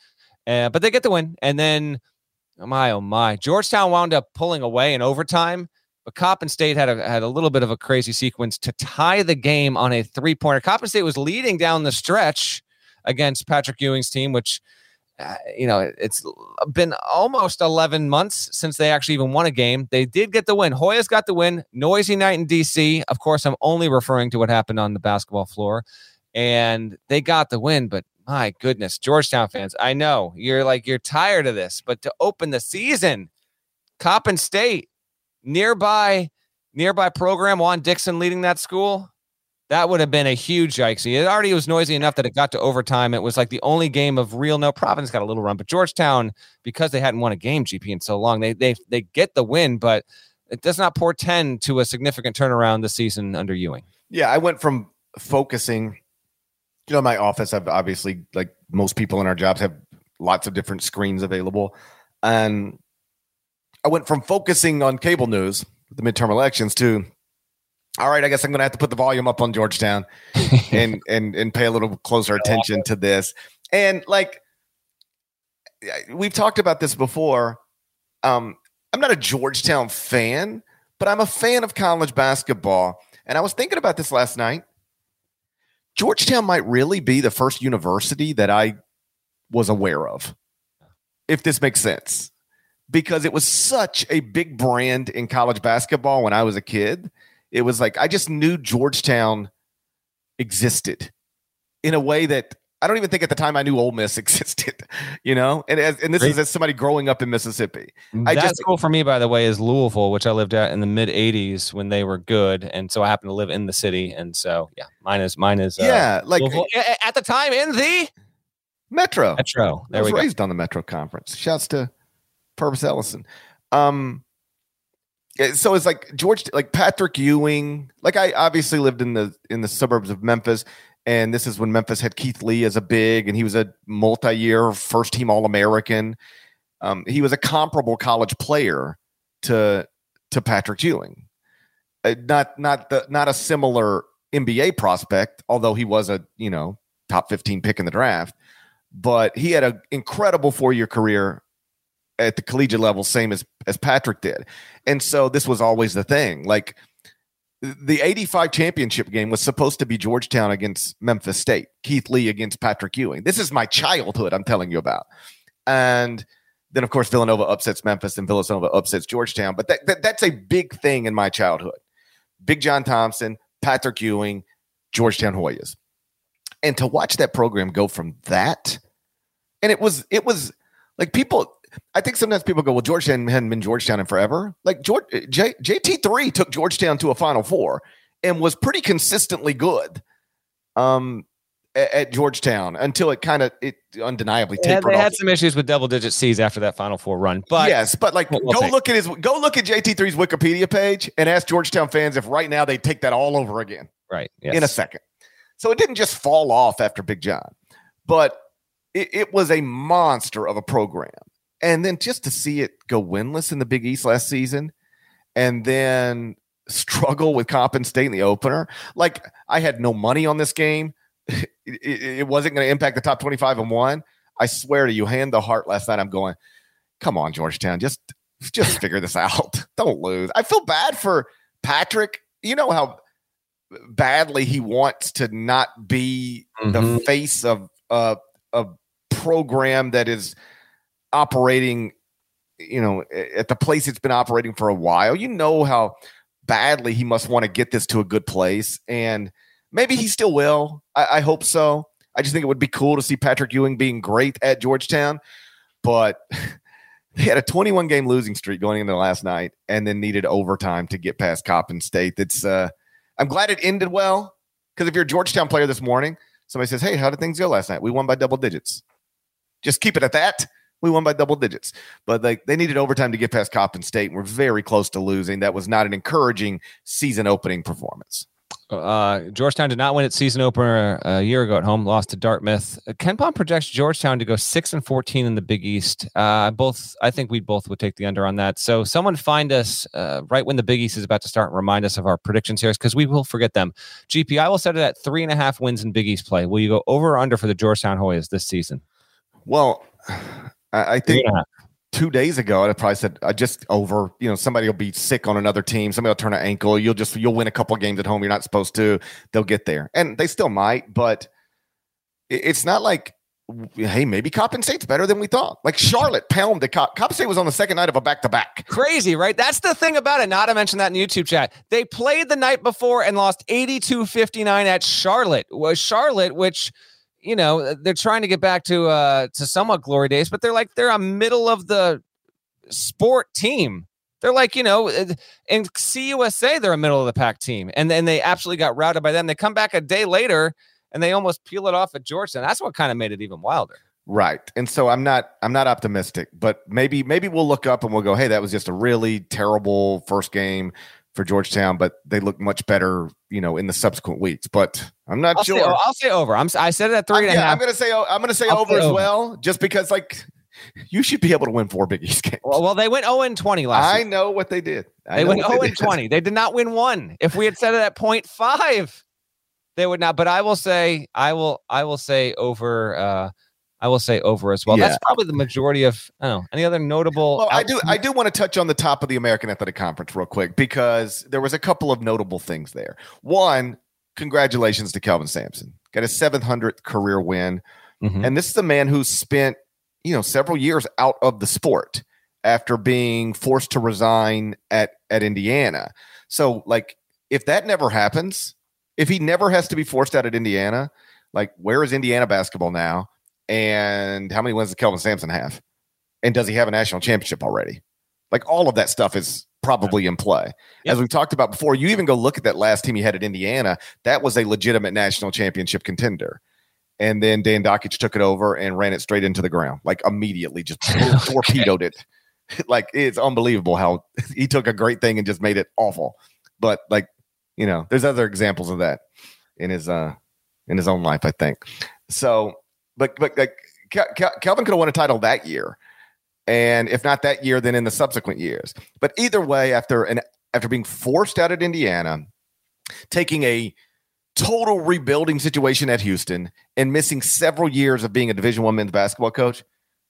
uh, but they get the win. And then Oh my, oh my. Georgetown wound up pulling away in overtime, but Coppin State had a, had a little bit of a crazy sequence to tie the game on a three pointer. Coppin State was leading down the stretch against Patrick Ewing's team, which, uh, you know, it's been almost 11 months since they actually even won a game. They did get the win. Hoyas got the win. Noisy night in DC. Of course, I'm only referring to what happened on the basketball floor. And they got the win, but my goodness, Georgetown fans, I know you're like you're tired of this, but to open the season, Coppin State, nearby, nearby program, Juan Dixon leading that school, that would have been a huge yikesy. It already was noisy enough that it got to overtime. It was like the only game of real no. Providence got a little run, but Georgetown, because they hadn't won a game GP in so long, they they they get the win, but it does not portend to a significant turnaround this season under Ewing. Yeah, I went from focusing you know, my office, I've obviously, like most people in our jobs, have lots of different screens available. And I went from focusing on cable news, the midterm elections, to all right, I guess I'm going to have to put the volume up on Georgetown (laughs) and and and pay a little closer attention to this. And like we've talked about this before, um, I'm not a Georgetown fan, but I'm a fan of college basketball. And I was thinking about this last night. Georgetown might really be the first university that I was aware of, if this makes sense, because it was such a big brand in college basketball when I was a kid. It was like I just knew Georgetown existed in a way that I don't even think at the time I knew Ole Miss (laughs) existed, you know. And as, and this Great. is as somebody growing up in Mississippi. I just, cool for me, by the way, is Louisville, which I lived at in the mid '80s when they were good, and so I happen to live in the city, and so yeah, mine is mine is uh, yeah, like Louisville. at the time in the Metro. Metro. There I was raised go. on the Metro Conference. Shouts to Pervis Ellison. Um, so it's like George, like Patrick Ewing. Like I obviously lived in the in the suburbs of Memphis, and this is when Memphis had Keith Lee as a big, and he was a multi-year first team All American. Um, he was a comparable college player to to Patrick Ewing, uh, not not the not a similar NBA prospect, although he was a you know top fifteen pick in the draft. But he had an incredible four year career at the collegiate level, same as as Patrick did. And so this was always the thing. Like the 85 championship game was supposed to be Georgetown against Memphis State, Keith Lee against Patrick Ewing. This is my childhood I'm telling you about. And then of course Villanova upsets Memphis and Villanova upsets Georgetown, but that, that that's a big thing in my childhood. Big John Thompson, Patrick Ewing, Georgetown Hoyas. And to watch that program go from that and it was it was like people I think sometimes people go, well, Georgetown hadn't been Georgetown in forever. Like George, J, JT3 took Georgetown to a Final Four and was pretty consistently good um, at, at Georgetown until it kind of it undeniably yeah, tapered they off. had some issues with double digit C's after that Final Four run. But yes, but like we'll go take. look at his go look at JT3's Wikipedia page and ask Georgetown fans if right now they take that all over again. Right. Yes. In a second. So it didn't just fall off after Big John, but it, it was a monster of a program and then just to see it go winless in the Big East last season and then struggle with Coppin State in the opener. Like I had no money on this game. (laughs) It, it, it wasn't going to impact the top 25 and one. I swear to you, hand the heart last night. I'm going, come on, Georgetown, just just figure this out. (laughs) Don't lose. I feel bad for Patrick. You know how badly he wants to not be mm-hmm. the face of uh, a program that is – operating, you know, at the place it's been operating for a while. You know how badly he must want to get this to a good place. And maybe he still will. I, I hope so. I just think it would be cool to see Patrick Ewing being great at Georgetown. But (laughs) they had a 21 game losing streak going into last night and then needed overtime to get past Coppin State. That's uh I'm glad it ended well. Because if you're a Georgetown player this morning, somebody says, Hey, how did things go last night? We won by double digits. Just keep it at that we won by double digits. But like they needed overtime to get past Coppin State and we're very close to losing. That was not an encouraging season opening performance. Uh, Georgetown did not win its season opener a year ago at home, lost to Dartmouth. KenPom projects Georgetown to go six and fourteen in the Big East. Uh, both, I think we both would take the under on that. So, someone find us uh, right when the Big East is about to start and remind us of our predictions here, because we will forget them. GP, I will set it at three and a half wins in Big East play. Will you go over or under for the Georgetown Hoyas this season? Well, I, I think yeah. two days ago, I'd probably said I just over. You know, somebody will be sick on another team. Somebody will turn an ankle. You'll just you'll win a couple games at home. You're not supposed to. They'll get there, and they still might. But it's not like hey, maybe Coppin State's better than we thought. Like Charlotte pounded the Cop- Coppin State was on the second night of a back to back. Crazy, right? That's the thing about it. Not to mention that in the YouTube chat. They played the night before and lost 82 59 at Charlotte. Was Charlotte, which you know uh, they're trying to get back to uh to somewhat glory days but they're like they're a middle of the sport team. They're like you know uh, in C-USA they're a middle of the pack team and then they absolutely got routed by them. They come back a day later and they almost peel it off at georgetown. That's what kind of made it even wilder. Right and so i'm not i'm not optimistic but maybe maybe we'll look up and we'll go hey that was just a really terrible first game for Georgetown, but they look much better, you know, in the subsequent weeks. But I'm not I'll sure. Say, I'll say over. I'm. I said it at three I'm, and yeah, I'm gonna say. I'm gonna say I'll over as over. well, just because like you should be able to win four Big East games. Well, well they went 0 and 20 last. I week. know what they did. I they went 0 and (laughs) 20. They did not win one. If we had said it at five, they would not. But I will say, I will, I will say over. uh I will say over as well. Yeah. That's probably the majority of. I don't know any other notable. Well, I do. I do want to touch on the top of the American Athletic Conference real quick because there was a couple of notable things there. One, congratulations to Kelvin Sampson, got his 700th career win, mm-hmm. and this is a man who spent you know several years out of the sport after being forced to resign at at Indiana. So, like, if that never happens, if he never has to be forced out at Indiana, like, where is Indiana basketball now? And how many wins does Kelvin Sampson have? And does he have a national championship already? Like all of that stuff is probably in play. Yep. As we talked about before, you even go look at that last team he had at Indiana. That was a legitimate national championship contender. And then Dan Dakich took it over and ran it straight into the ground, like immediately, just (laughs) torpedoed it. (laughs) like it's unbelievable how (laughs) he took a great thing and just made it awful. But like, you know, there's other examples of that in his uh in his own life, I think. So, but but like Kelvin could have won a title that year, and if not that year, then in the subsequent years. But either way, after an after being forced out at Indiana, taking a total rebuilding situation at Houston, and missing several years of being a Division One men's basketball coach,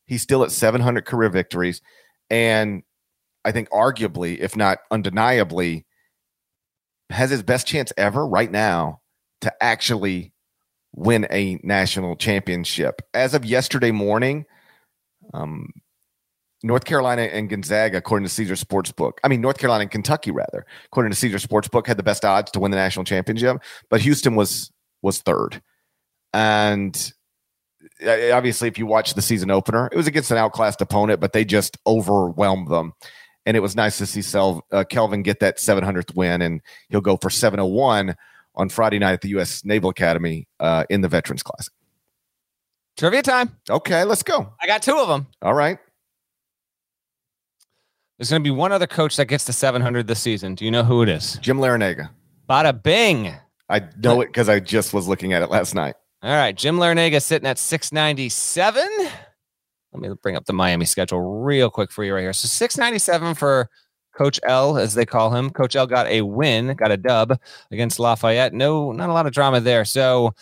he's still at 700 career victories, and I think arguably, if not undeniably, has his best chance ever right now to actually win a national championship. As of yesterday morning, um, North Carolina and Gonzaga, according to Caesar Sportsbook, I mean, North Carolina and Kentucky, rather, according to Caesar Sportsbook, had the best odds to win the national championship, but Houston was was third. And uh, obviously, if you watch the season opener, it was against an outclassed opponent, but they just overwhelmed them. And it was nice to see Sel, uh, Kelvin get that 700th win, and he'll go for 701 on Friday night at the U.S. Naval Academy uh, in the Veterans Classic. Trivia time. Okay, let's go. I got two of them. All right. There's going to be one other coach that gets to 700 this season. Do you know who it is? Jim Larrañaga. Bada bing. I know it because I just was looking at it last night. All right. Jim Larrañaga sitting at 697. Let me bring up the Miami schedule real quick for you right here. So 697 for Coach L, as they call him. Coach L got a win, got a dub against Lafayette. No, not a lot of drama there. So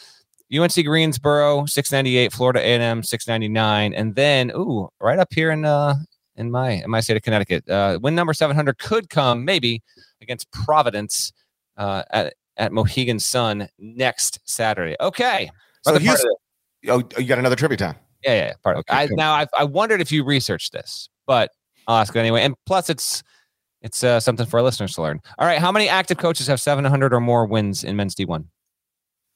UNC Greensboro, 698, Florida A&M, 699. And then, ooh, right up here in uh, in my in my state of Connecticut. Uh, win number 700 could come maybe against Providence uh, at at Mohegan Sun next Saturday. Okay. So Houston, oh, you got another trivia time. Yeah, yeah, part of okay, I, Now, I, I wondered if you researched this, but I'll ask anyway. And plus, it's it's uh, something for our listeners to learn. All right, how many active coaches have 700 or more wins in men's D1?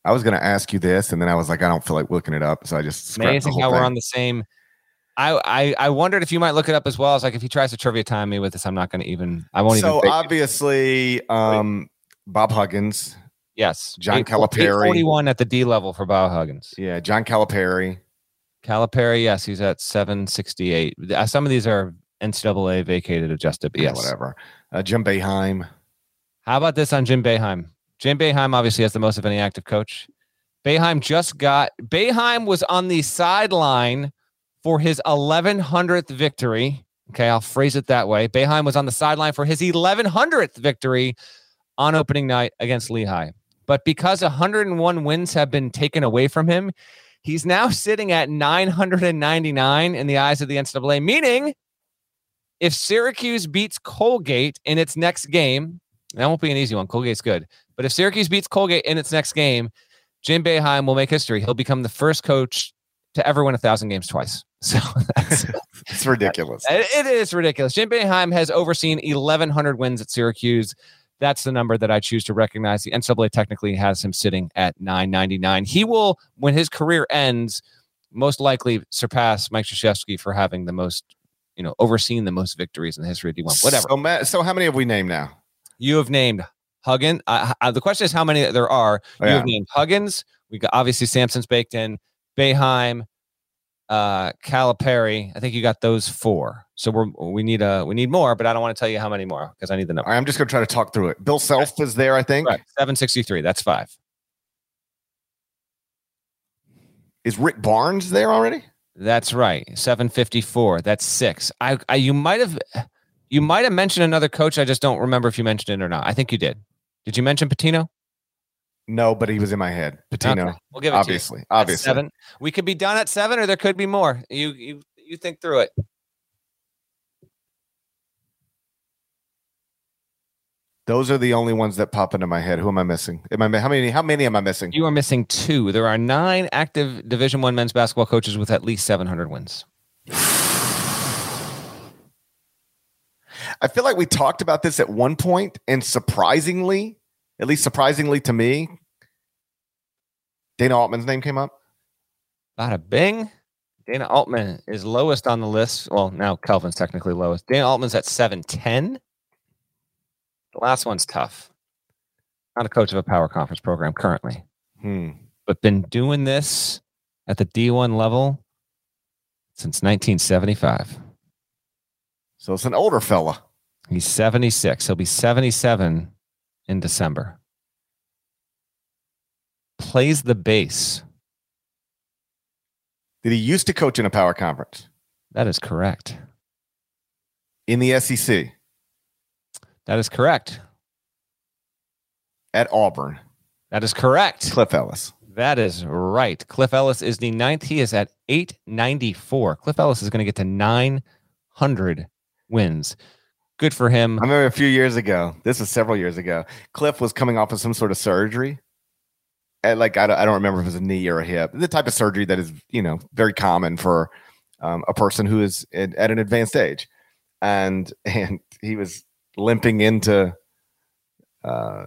I was going to ask you this, and then I was like, I don't feel like looking it up, so I just amazing how thing. we're on the same I, I I wondered if you might look it up as well. It's like if he tries to trivia time me with this, I'm not going to even. I won't so even. So obviously, um, Bob Huggins. Yes, John Eight, Calipari. Forty-one at the D level for Bob Huggins. Yeah, John Calipari. Calipari, yes, he's at seven sixty-eight. Uh, some of these are NCAA vacated adjusted, but yes, whatever. Uh, Jim Boeheim. How about this on Jim Boeheim? Jim Boeheim obviously has the most of any active coach. Boeheim just got. Boeheim was on the sideline for his 1100th victory. Okay, I'll phrase it that way. Boeheim was on the sideline for his 1100th victory on opening night against Lehigh. But because 101 wins have been taken away from him, he's now sitting at 999 in the eyes of the NCAA, meaning if Syracuse beats Colgate in its next game, that won't be an easy one. Colgate's good. But if Syracuse beats Colgate in its next game, Jim Boeheim will make history. He'll become the first coach to ever win a thousand games twice. (laughs) So that's (laughs) it's ridiculous. (laughs) It is ridiculous. Jim Boeheim has overseen 1,100 wins at Syracuse. That's the number that I choose to recognize. The NCAA technically has him sitting at 999. He will, when his career ends, most likely surpass Mike Krzyzewski for having the most, you know, overseen the most victories in the history of D1. Whatever. So, Matt, so how many have we named now? You have named Huggins. Uh, uh, the question is how many there are. Oh, you yeah. have named Huggins. We got obviously Sampson's baked in. Boeheim, uh, Calipari. I think you got those four. So we're we need a we need more, but I don't want to tell you how many more because I need the number. I'm just gonna try to talk through it. Bill Self is there, I think. Right. 763. That's five. Is Rick Barnes there already? That's right. 754. That's six. I, I you might have you might have mentioned another coach. I just don't remember if you mentioned it or not. I think you did. Did you mention Pitino? No, but he was in my head. Pitino. Okay. We'll give it obviously. Obviously. Seven. We could be done at seven, or there could be more. You you you think through it. Those are the only ones that pop into my head. Who am I missing? Am I how many? How many am I missing? You are missing two. There are nine active Division One men's basketball coaches with at least seven hundred wins. (sighs) I feel like we talked about this at one point, and surprisingly, at least surprisingly to me, Dana Altman's name came up. Bada bing. Dana Altman is lowest on the list. Well, now Kelvin's technically lowest. Dana Altman's at 710. The last one's tough. Not a coach of a power conference program currently, hmm. but been doing this at the D1 level since 1975. So it's an older fella. He's 76. He'll be 77 in December. Plays the bass. Did he used to coach in a power conference? That is correct. In the SEC? That is correct. At Auburn? That is correct. Cliff Ellis. That is right. Cliff Ellis is the ninth. He is at 894. Cliff Ellis is going to get to 900 wins. Good for him. I remember a few years ago, this was several years ago, Cliff was coming off of some sort of surgery. And like, I don't, I don't remember if it was a knee or a hip, the type of surgery that is, you know, very common for um, a person who is at, at an advanced age. And, (laughs) and he was limping into uh,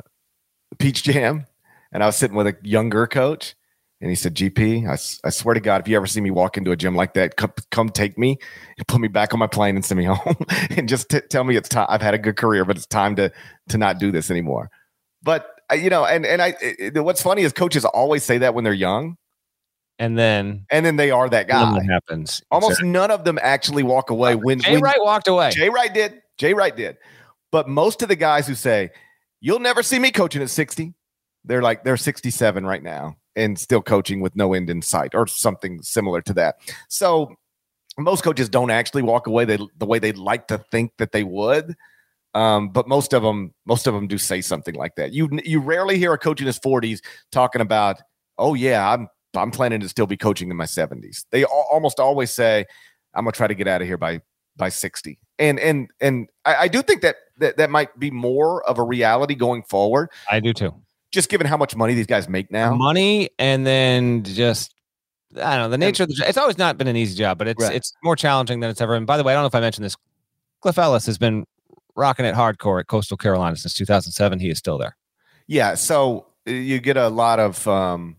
Peach Jam. And I was sitting with a younger coach and he said, GP, I, I swear to God, if you ever see me walk into a gym like that, come, come take me and put me back on my plane and send me (laughs) home and just t- tell me it's time. I've had a good career, but it's time to, to not do this anymore. But, uh, you know, and, and I, it, what's funny is coaches always say that when they're young. And then, and then they are that guy. happens. Almost exactly. none of them actually walk away. When Jay when, Wright walked away. Jay Wright did. Jay Wright did. But most of the guys who say, you'll never see me coaching at 60, they're like, they're 67 right now and still coaching with no end in sight or something similar to that. So most coaches don't actually walk away they, the way they'd like to think that they would. Um, but most of them, most of them do say something like that. You you rarely hear a coach in his 40s talking about, oh yeah, I'm I'm planning to still be coaching in my 70s. They almost always say, I'm gonna try to get out of here by by 60. And and and I, I do think that, that that might be more of a reality going forward. I do too just given how much money these guys make now. Money and then just I don't know the nature and, of the. It's always not been an easy job, but it's right. it's more challenging than it's ever been. By the way, I don't know if I mentioned this. Cliff Ellis has been rocking it hardcore at Coastal Carolina since 2007. He is still there. Yeah, so uh, you get a lot of um,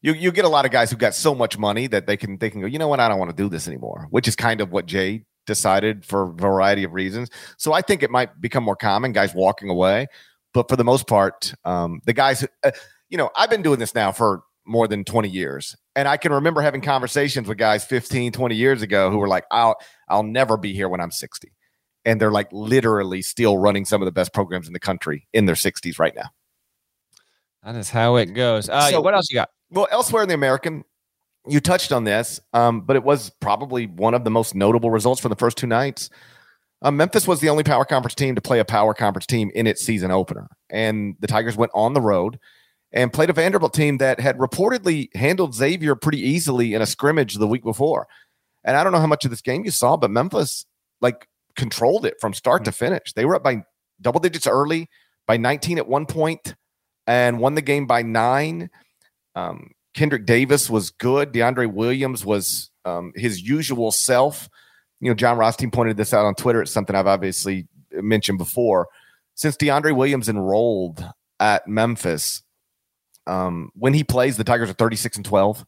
you you get a lot of guys who got so much money that they can they can go. You know what? I don't want to do this anymore. Which is kind of what Jay decided for a variety of reasons. So I think it might become more common, guys walking away. But for the most part, um, the guys, uh, you know, I've been doing this now for more than 20 years. And I can remember having conversations with guys 15, 20 years ago who were like, I'll, I'll never be here when I'm 60. And they're like literally still running some of the best programs in the country in their 60s right now. That is how it goes. Uh, so, what else you got? Well, elsewhere in the American, you touched on this, um, but it was probably one of the most notable results for the first two nights. Uh, Memphis was the only power conference team to play a power conference team in its season opener. And the Tigers went on the road and played a Vanderbilt team that had reportedly handled Xavier pretty easily in a scrimmage the week before. And I don't know how much of this game you saw, but Memphis like controlled it from start to finish. They were up by double digits early, by 19 at one point, and won the game by nine. Um, Kendrick Davis was good. DeAndre Williams was um, his usual self you know, Jon Rothstein pointed this out on Twitter. It's something I've obviously mentioned before. Since DeAndre Williams enrolled at Memphis, um, when he plays, the Tigers are 36 and 12.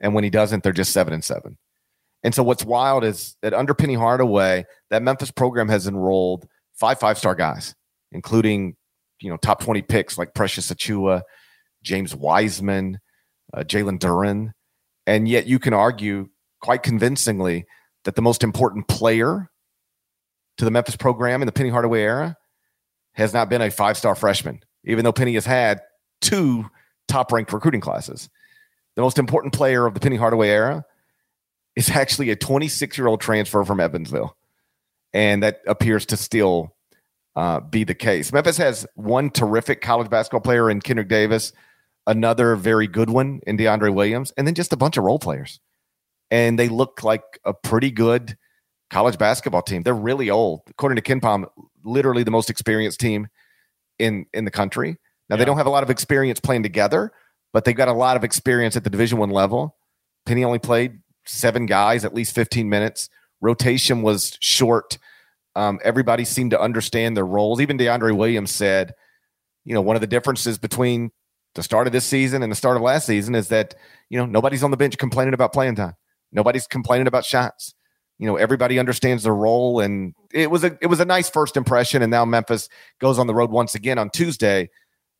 And when he doesn't, they're just seven and seven. And so what's wild is that under Penny Hardaway, that Memphis program has enrolled five five star guys, including, you know, top 20 picks like Precious Achiuwa, James Wiseman, uh, Jalen Duren. And yet you can argue quite convincingly that the most important player to the Memphis program in the Penny Hardaway era has not been a five star freshman, even though Penny has had two top ranked recruiting classes. The most important player of the Penny Hardaway era is actually a 26 year old transfer from Evansville. And that appears to still uh, be the case. Memphis has one terrific college basketball player in Kendrick Davis, another very good one in DeAndre Williams, and then just a bunch of role players and they look like a pretty good college basketball team. They're really old, according to KenPom, literally the most experienced team in in the country. Now yeah. they don't have a lot of experience playing together, but they've got a lot of experience at the Division One level. Penny only played seven guys, at least fifteen minutes. Rotation was short. Um, everybody seemed to understand their roles. Even DeAndre Williams said, you know, one of the differences between the start of this season and the start of last season is that you know nobody's on the bench complaining about playing time. Nobody's complaining about shots. You know, everybody understands their role, and it was a it was a nice first impression. And now Memphis goes on the road once again on Tuesday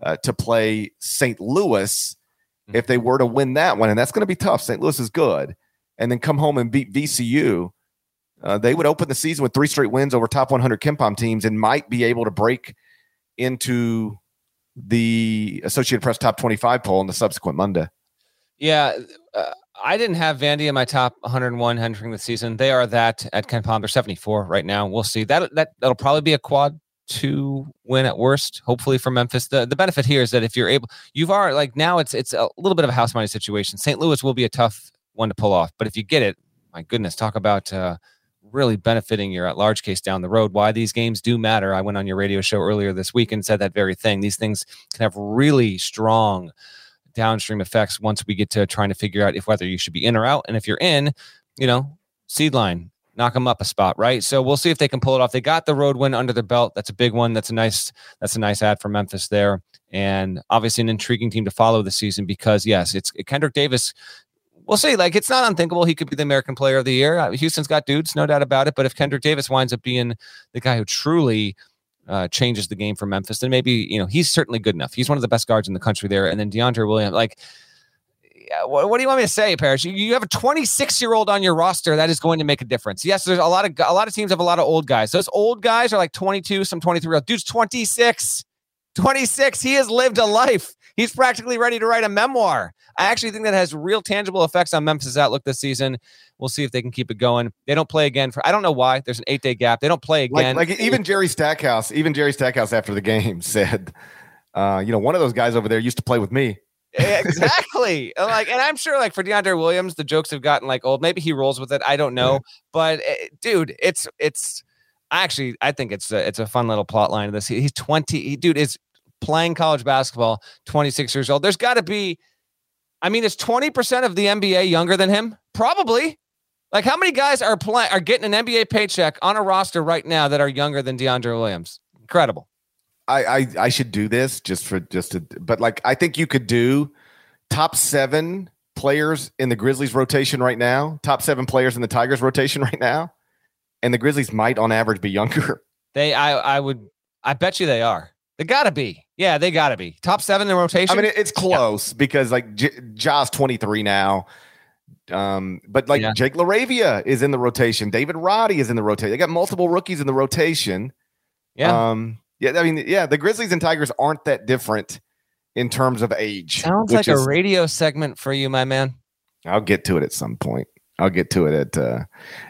uh, to play St. Louis. Mm-hmm. If they were to win that one, and that's going to be tough. St. Louis is good, and then come home and beat VCU. uh, they would open the season with three straight wins over top 100 KenPom teams and might be able to break into the Associated Press top 25 poll on the subsequent Monday. Yeah, uh, I didn't have Vandy in my top 101 entering the season. They are that at KenPom. They're 74 right now. We'll see. That that that'll probably be a quad two win at worst. Hopefully for Memphis. The the benefit here is that if you're able, you've already like now it's it's a little bit of a house money situation. St. Louis will be a tough one to pull off, but if you get it, my goodness, talk about uh, really benefiting your at large case down the road. Why these games do matter. I went on your radio show earlier this week and said that very thing. These things can have really strong downstream effects once we get to trying to figure out if whether you should be in or out. And if you're in, you know, seed line, knock them up a spot, right? So we'll see if they can pull it off. They got the road win under their belt. That's a big one. That's a nice that's a nice ad for Memphis there. And obviously an intriguing team to follow the season because yes, it's Kendrick Davis we'll see. Like it's not unthinkable he could be the American Player of the Year. Uh, Houston's got dudes, no doubt about it. But if Kendrick Davis winds up being the guy who truly uh, changes the game for Memphis, And maybe you know he's certainly good enough. He's one of the best guards in the country there. And then DeAndre Williams, like. Yeah, what, what, do you want me to say, Parrish? You, you have a 26 year old on your roster that is going to make a difference. Yes, there's a lot of a lot of teams have a lot of old guys. Those old guys are like 22, some 23. year old Dude's 26. 26. He has lived a life. He's practically ready to write a memoir. I actually think that has real tangible effects on Memphis' outlook this season. We'll see if they can keep it going. They don't play again for I don't know why. There's an eight day gap. They don't play again. Like, like even Jerry Stackhouse, even Jerry Stackhouse after the game (laughs) said, uh, you know, one of those guys over there used to play with me. exactly. (laughs) like, and I'm sure, like for DeAndre Williams, the jokes have gotten like old. Maybe he rolls with it. I don't know, yeah. but uh, dude, it's it's actually I think it's a, it's a fun little plot line of this. He, he's 20. He, dude is playing college basketball, 26 years old. There's got to be, I mean, is 20% of the NBA younger than him? Probably. Like, how many guys are playing are getting an NBA paycheck on a roster right now that are younger than DeAndre Williams? Incredible. I, I I should do this just for just to, but like I think you could do top seven players in the Grizzlies rotation right now, top seven players in the Tigers rotation right now, and the Grizzlies might on average be (laughs) younger. They, I, I would, I bet you they are. They gotta be. Yeah, they gotta be top seven in rotation. I mean, it's close yeah. because like J- Ja's twenty three now. Um, but like yeah. Jake LaRavia is in the rotation. David Roddy is in the rotation. They got multiple rookies in the rotation. Yeah. Um, yeah, I mean, yeah, the Grizzlies and Tigers aren't that different in terms of age. Sounds like is, a radio segment for you, my man. I'll get to it at some point. I'll get to it at uh,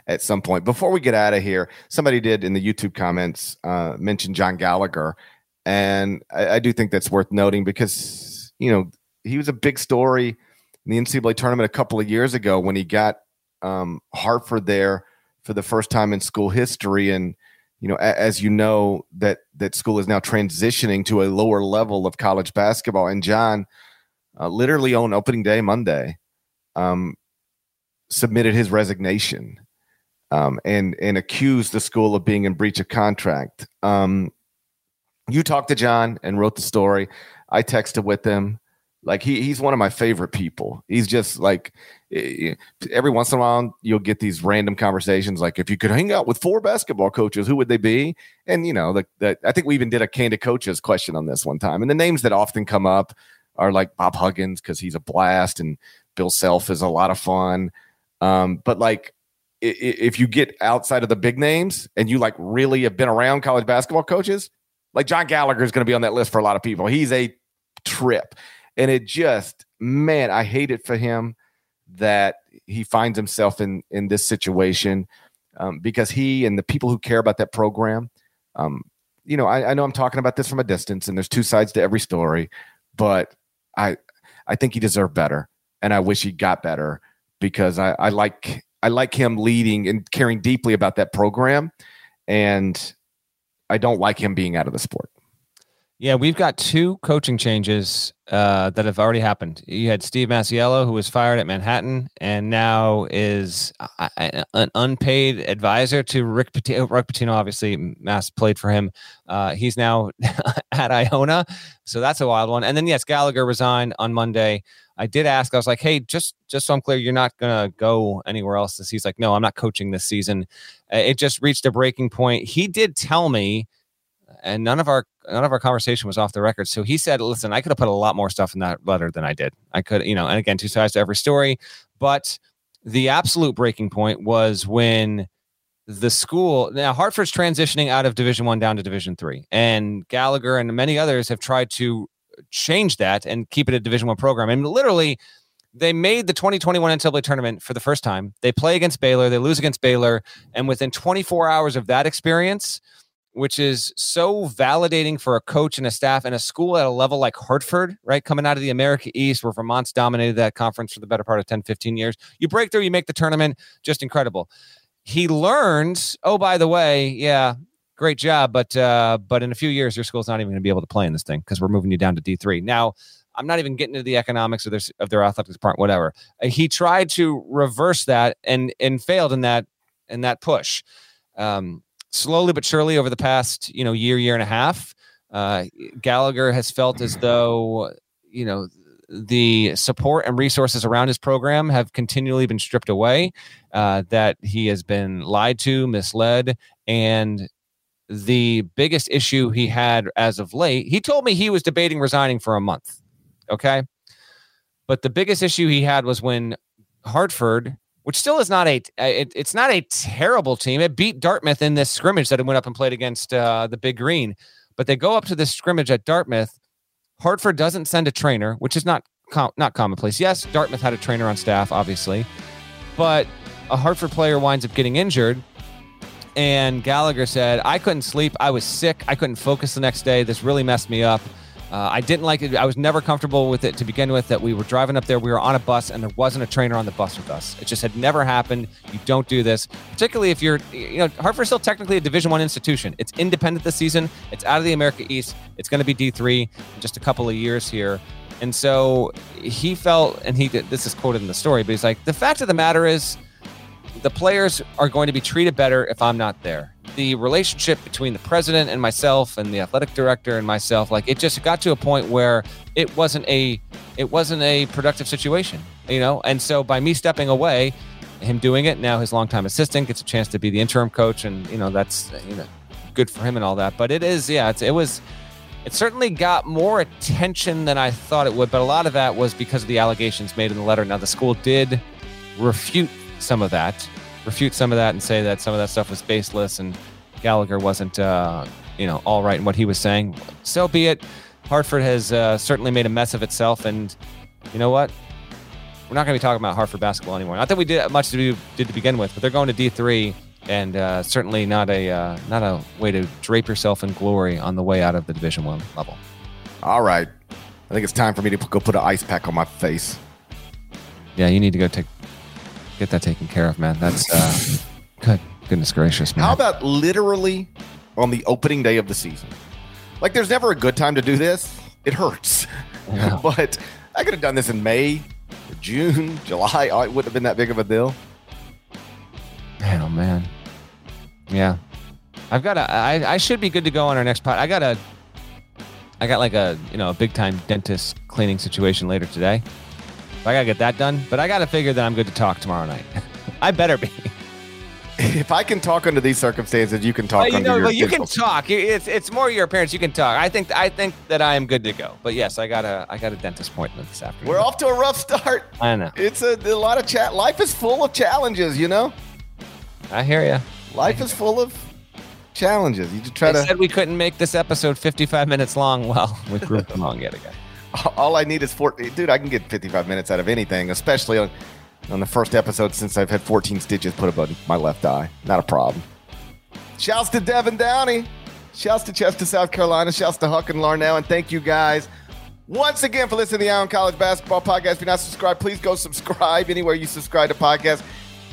at some point. Before we get out of here, somebody did in the YouTube comments uh, mention John Gallagher and I, I, do think that's worth noting because, you know, he was a big story in the NCAA tournament a couple of years ago when he got um, Hartford there for the first time in school history. And, you know, a, as you know, that that school is now transitioning to a lower level of college basketball. And John, uh, literally on opening day, Monday, um, submitted his resignation um, and and accused the school of being in breach of contract. Um, you talked to John and wrote the story. I texted with him. Like he he's one of my favorite people. He's just like eh, every once in a while you'll get these random conversations like if you could hang out with four basketball coaches, who would they be? And you know, like that I think we even did a candid coaches question on this one time. And the names that often come up are like Bob Huggins because he's a blast and Bill Self is a lot of fun. Um, but like if you get outside of the big names and you like really have been around college basketball coaches, like John Gallagher is going to be on that list for a lot of people. He's a trip. And it just, man, I hate it for him that he finds himself in in this situation um, because he and the people who care about that program, um, you know, I, I know I'm talking about this from a distance, and there's two sides to every story, but I I think he deserved better, and I wish he got better because I, I like I like him leading and caring deeply about that program, and I don't like him being out of the sport. Yeah, we've got two coaching changes uh, that have already happened. You had Steve Masiello, who was fired at Manhattan, and now is uh, an unpaid advisor to Rick Pitino. Rick Pitino, obviously, Mass played for him. Uh, he's now (laughs) at Iona, so that's a wild one. And then yes, Gallagher resigned on Monday. I did ask. I was like, "Hey, just just so I'm clear, you're not gonna go anywhere else." This he's like, "No, I'm not coaching this season." Uh, it just reached a breaking point. He did tell me and none of our none of our conversation was off the record. So he said, "Listen, I could have put a lot more stuff in that letter than I did. I could, you know, and again, two sides to every story, but the absolute breaking point was when the school now Hartford's transitioning out of Division One down to Division Three, and Gallagher and many others have tried to change that and keep it a Division One program. And literally, they made the 2021 NCAA tournament for the first time. They play against Baylor, they lose against Baylor, and within 24 hours of that experience, which is so validating for a coach and a staff and a school at a level like Hartford, right? Coming out of the America East, where Vermont's dominated that conference for the better part of 10, 15 years. You break through, you make the tournament, just incredible. He learns, oh, by the way, yeah, great job, but uh, but in a few years, your school's not even going to be able to play in this thing because we're moving you down to D3. Now, I'm not even getting into the economics of their of their athletics part, whatever. Uh, he tried to reverse that and and failed in that in that push. Um, slowly but surely over the past you know year year and a half uh, gallagher has felt as though you know the support and resources around his program have continually been stripped away uh, that he has been lied to misled and the biggest issue he had as of late he told me he was debating resigning for a month okay? But the biggest issue he had was when hartford which still is not a it, it's not a terrible team. It beat Dartmouth in this scrimmage that it went up and played against uh, the Big Green. But they go up to this scrimmage at Dartmouth. Hartford doesn't send a trainer, which is not com- not commonplace. Yes, Dartmouth had a trainer on staff, obviously, but a Hartford player winds up getting injured. And Gallagher said, "I couldn't sleep. I was sick. I couldn't focus the next day. This really messed me up." Uh, I didn't like it. I was never comfortable with it to begin with. That we were driving up there, we were on a bus, and there wasn't a trainer on the bus with us. It just had never happened. You don't do this, particularly if you're, you know, Hartford's still technically a Division One institution. It's independent this season. It's out of the America East. It's going to be D three in just a couple of years here. And so he felt, and he did, this is quoted in the story, but he's like, the fact of the matter is, the players are going to be treated better if I'm not there. The relationship between the president and myself and the athletic director and myself like it just got to a point where it wasn't a it wasn't a productive situation you know? And so by me stepping away him doing it now his longtime assistant gets a chance to be the interim coach and you know that's you know good for him and all that. But it is yeah it was it certainly got more attention than I thought it would, but a lot of that was because of the allegations made in the letter. Now, the school did refute some of that, refute some of that and say that some of that stuff was baseless and Gallagher wasn't, uh, you know, all right in what he was saying. So be it. Hartford has uh, certainly made a mess of itself, and you know what? We're not going to be talking about Hartford basketball anymore. Not that we did much to do did to begin with, but they're going to D three, and uh, certainly not a uh, not a way to drape yourself in glory on the way out of the Division One level. All right, I think it's time for me to go put an ice pack on my face. Yeah, you need to go take get that taken care of, man. That's uh, good. Goodness gracious, man. How about literally on the opening day of the season? Like, there's never a good time to do this. It hurts, yeah. (laughs) but I could have done this in May, June, (laughs) July. Oh, it wouldn't have been that big of a deal. Man, oh man, yeah. I've got a. I, I should be good to go on our next pod. I got a. I got like a you know a big time dentist cleaning situation later today. I gotta get that done, but I gotta figure that I'm good to talk tomorrow night. (laughs) I better be. (laughs) If I can talk under these circumstances, you can talk. Well, you know, well, you can talk. It's it's more your appearance. You can talk. I think I think that I am good to go. But yes, I got a I got a dentist appointment this afternoon. We're off to a rough start. I know. It's a, a lot of chat. Life is full of challenges. You know. I hear you. Life is full of challenges. You just try they to. Said we couldn't make this episode 55 minutes long. Well, (laughs) we them wrong yet again. (laughs) All I need is four. Dude, I can get 55 minutes out of anything, especially on on the first episode since I've had 14 stitches put above my left eye. Not a problem. Shouts to Devin Downey. Shouts to Chester, South Carolina. Shouts to Huck and Larnell. And thank you guys once again for listening to the Eye on College Basketball Podcast. If you're not subscribed, please go subscribe anywhere you subscribe to podcasts,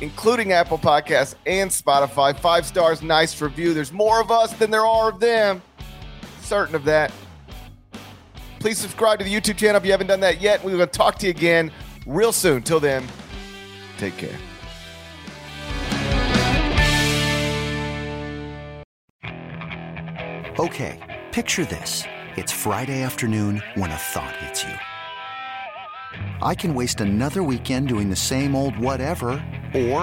including Apple Podcasts and Spotify. Five stars, nice review. There's more of us than there are of them. Certain of that. Please subscribe to the YouTube channel if you haven't done that yet. We're going to talk to you again real soon. Till then, Take care. Okay, picture this. It's Friday afternoon when a thought hits you. I can waste another weekend doing the same old whatever, or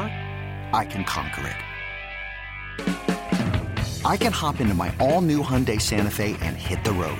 I can conquer it. I can hop into my all new Hyundai Santa Fe and hit the road.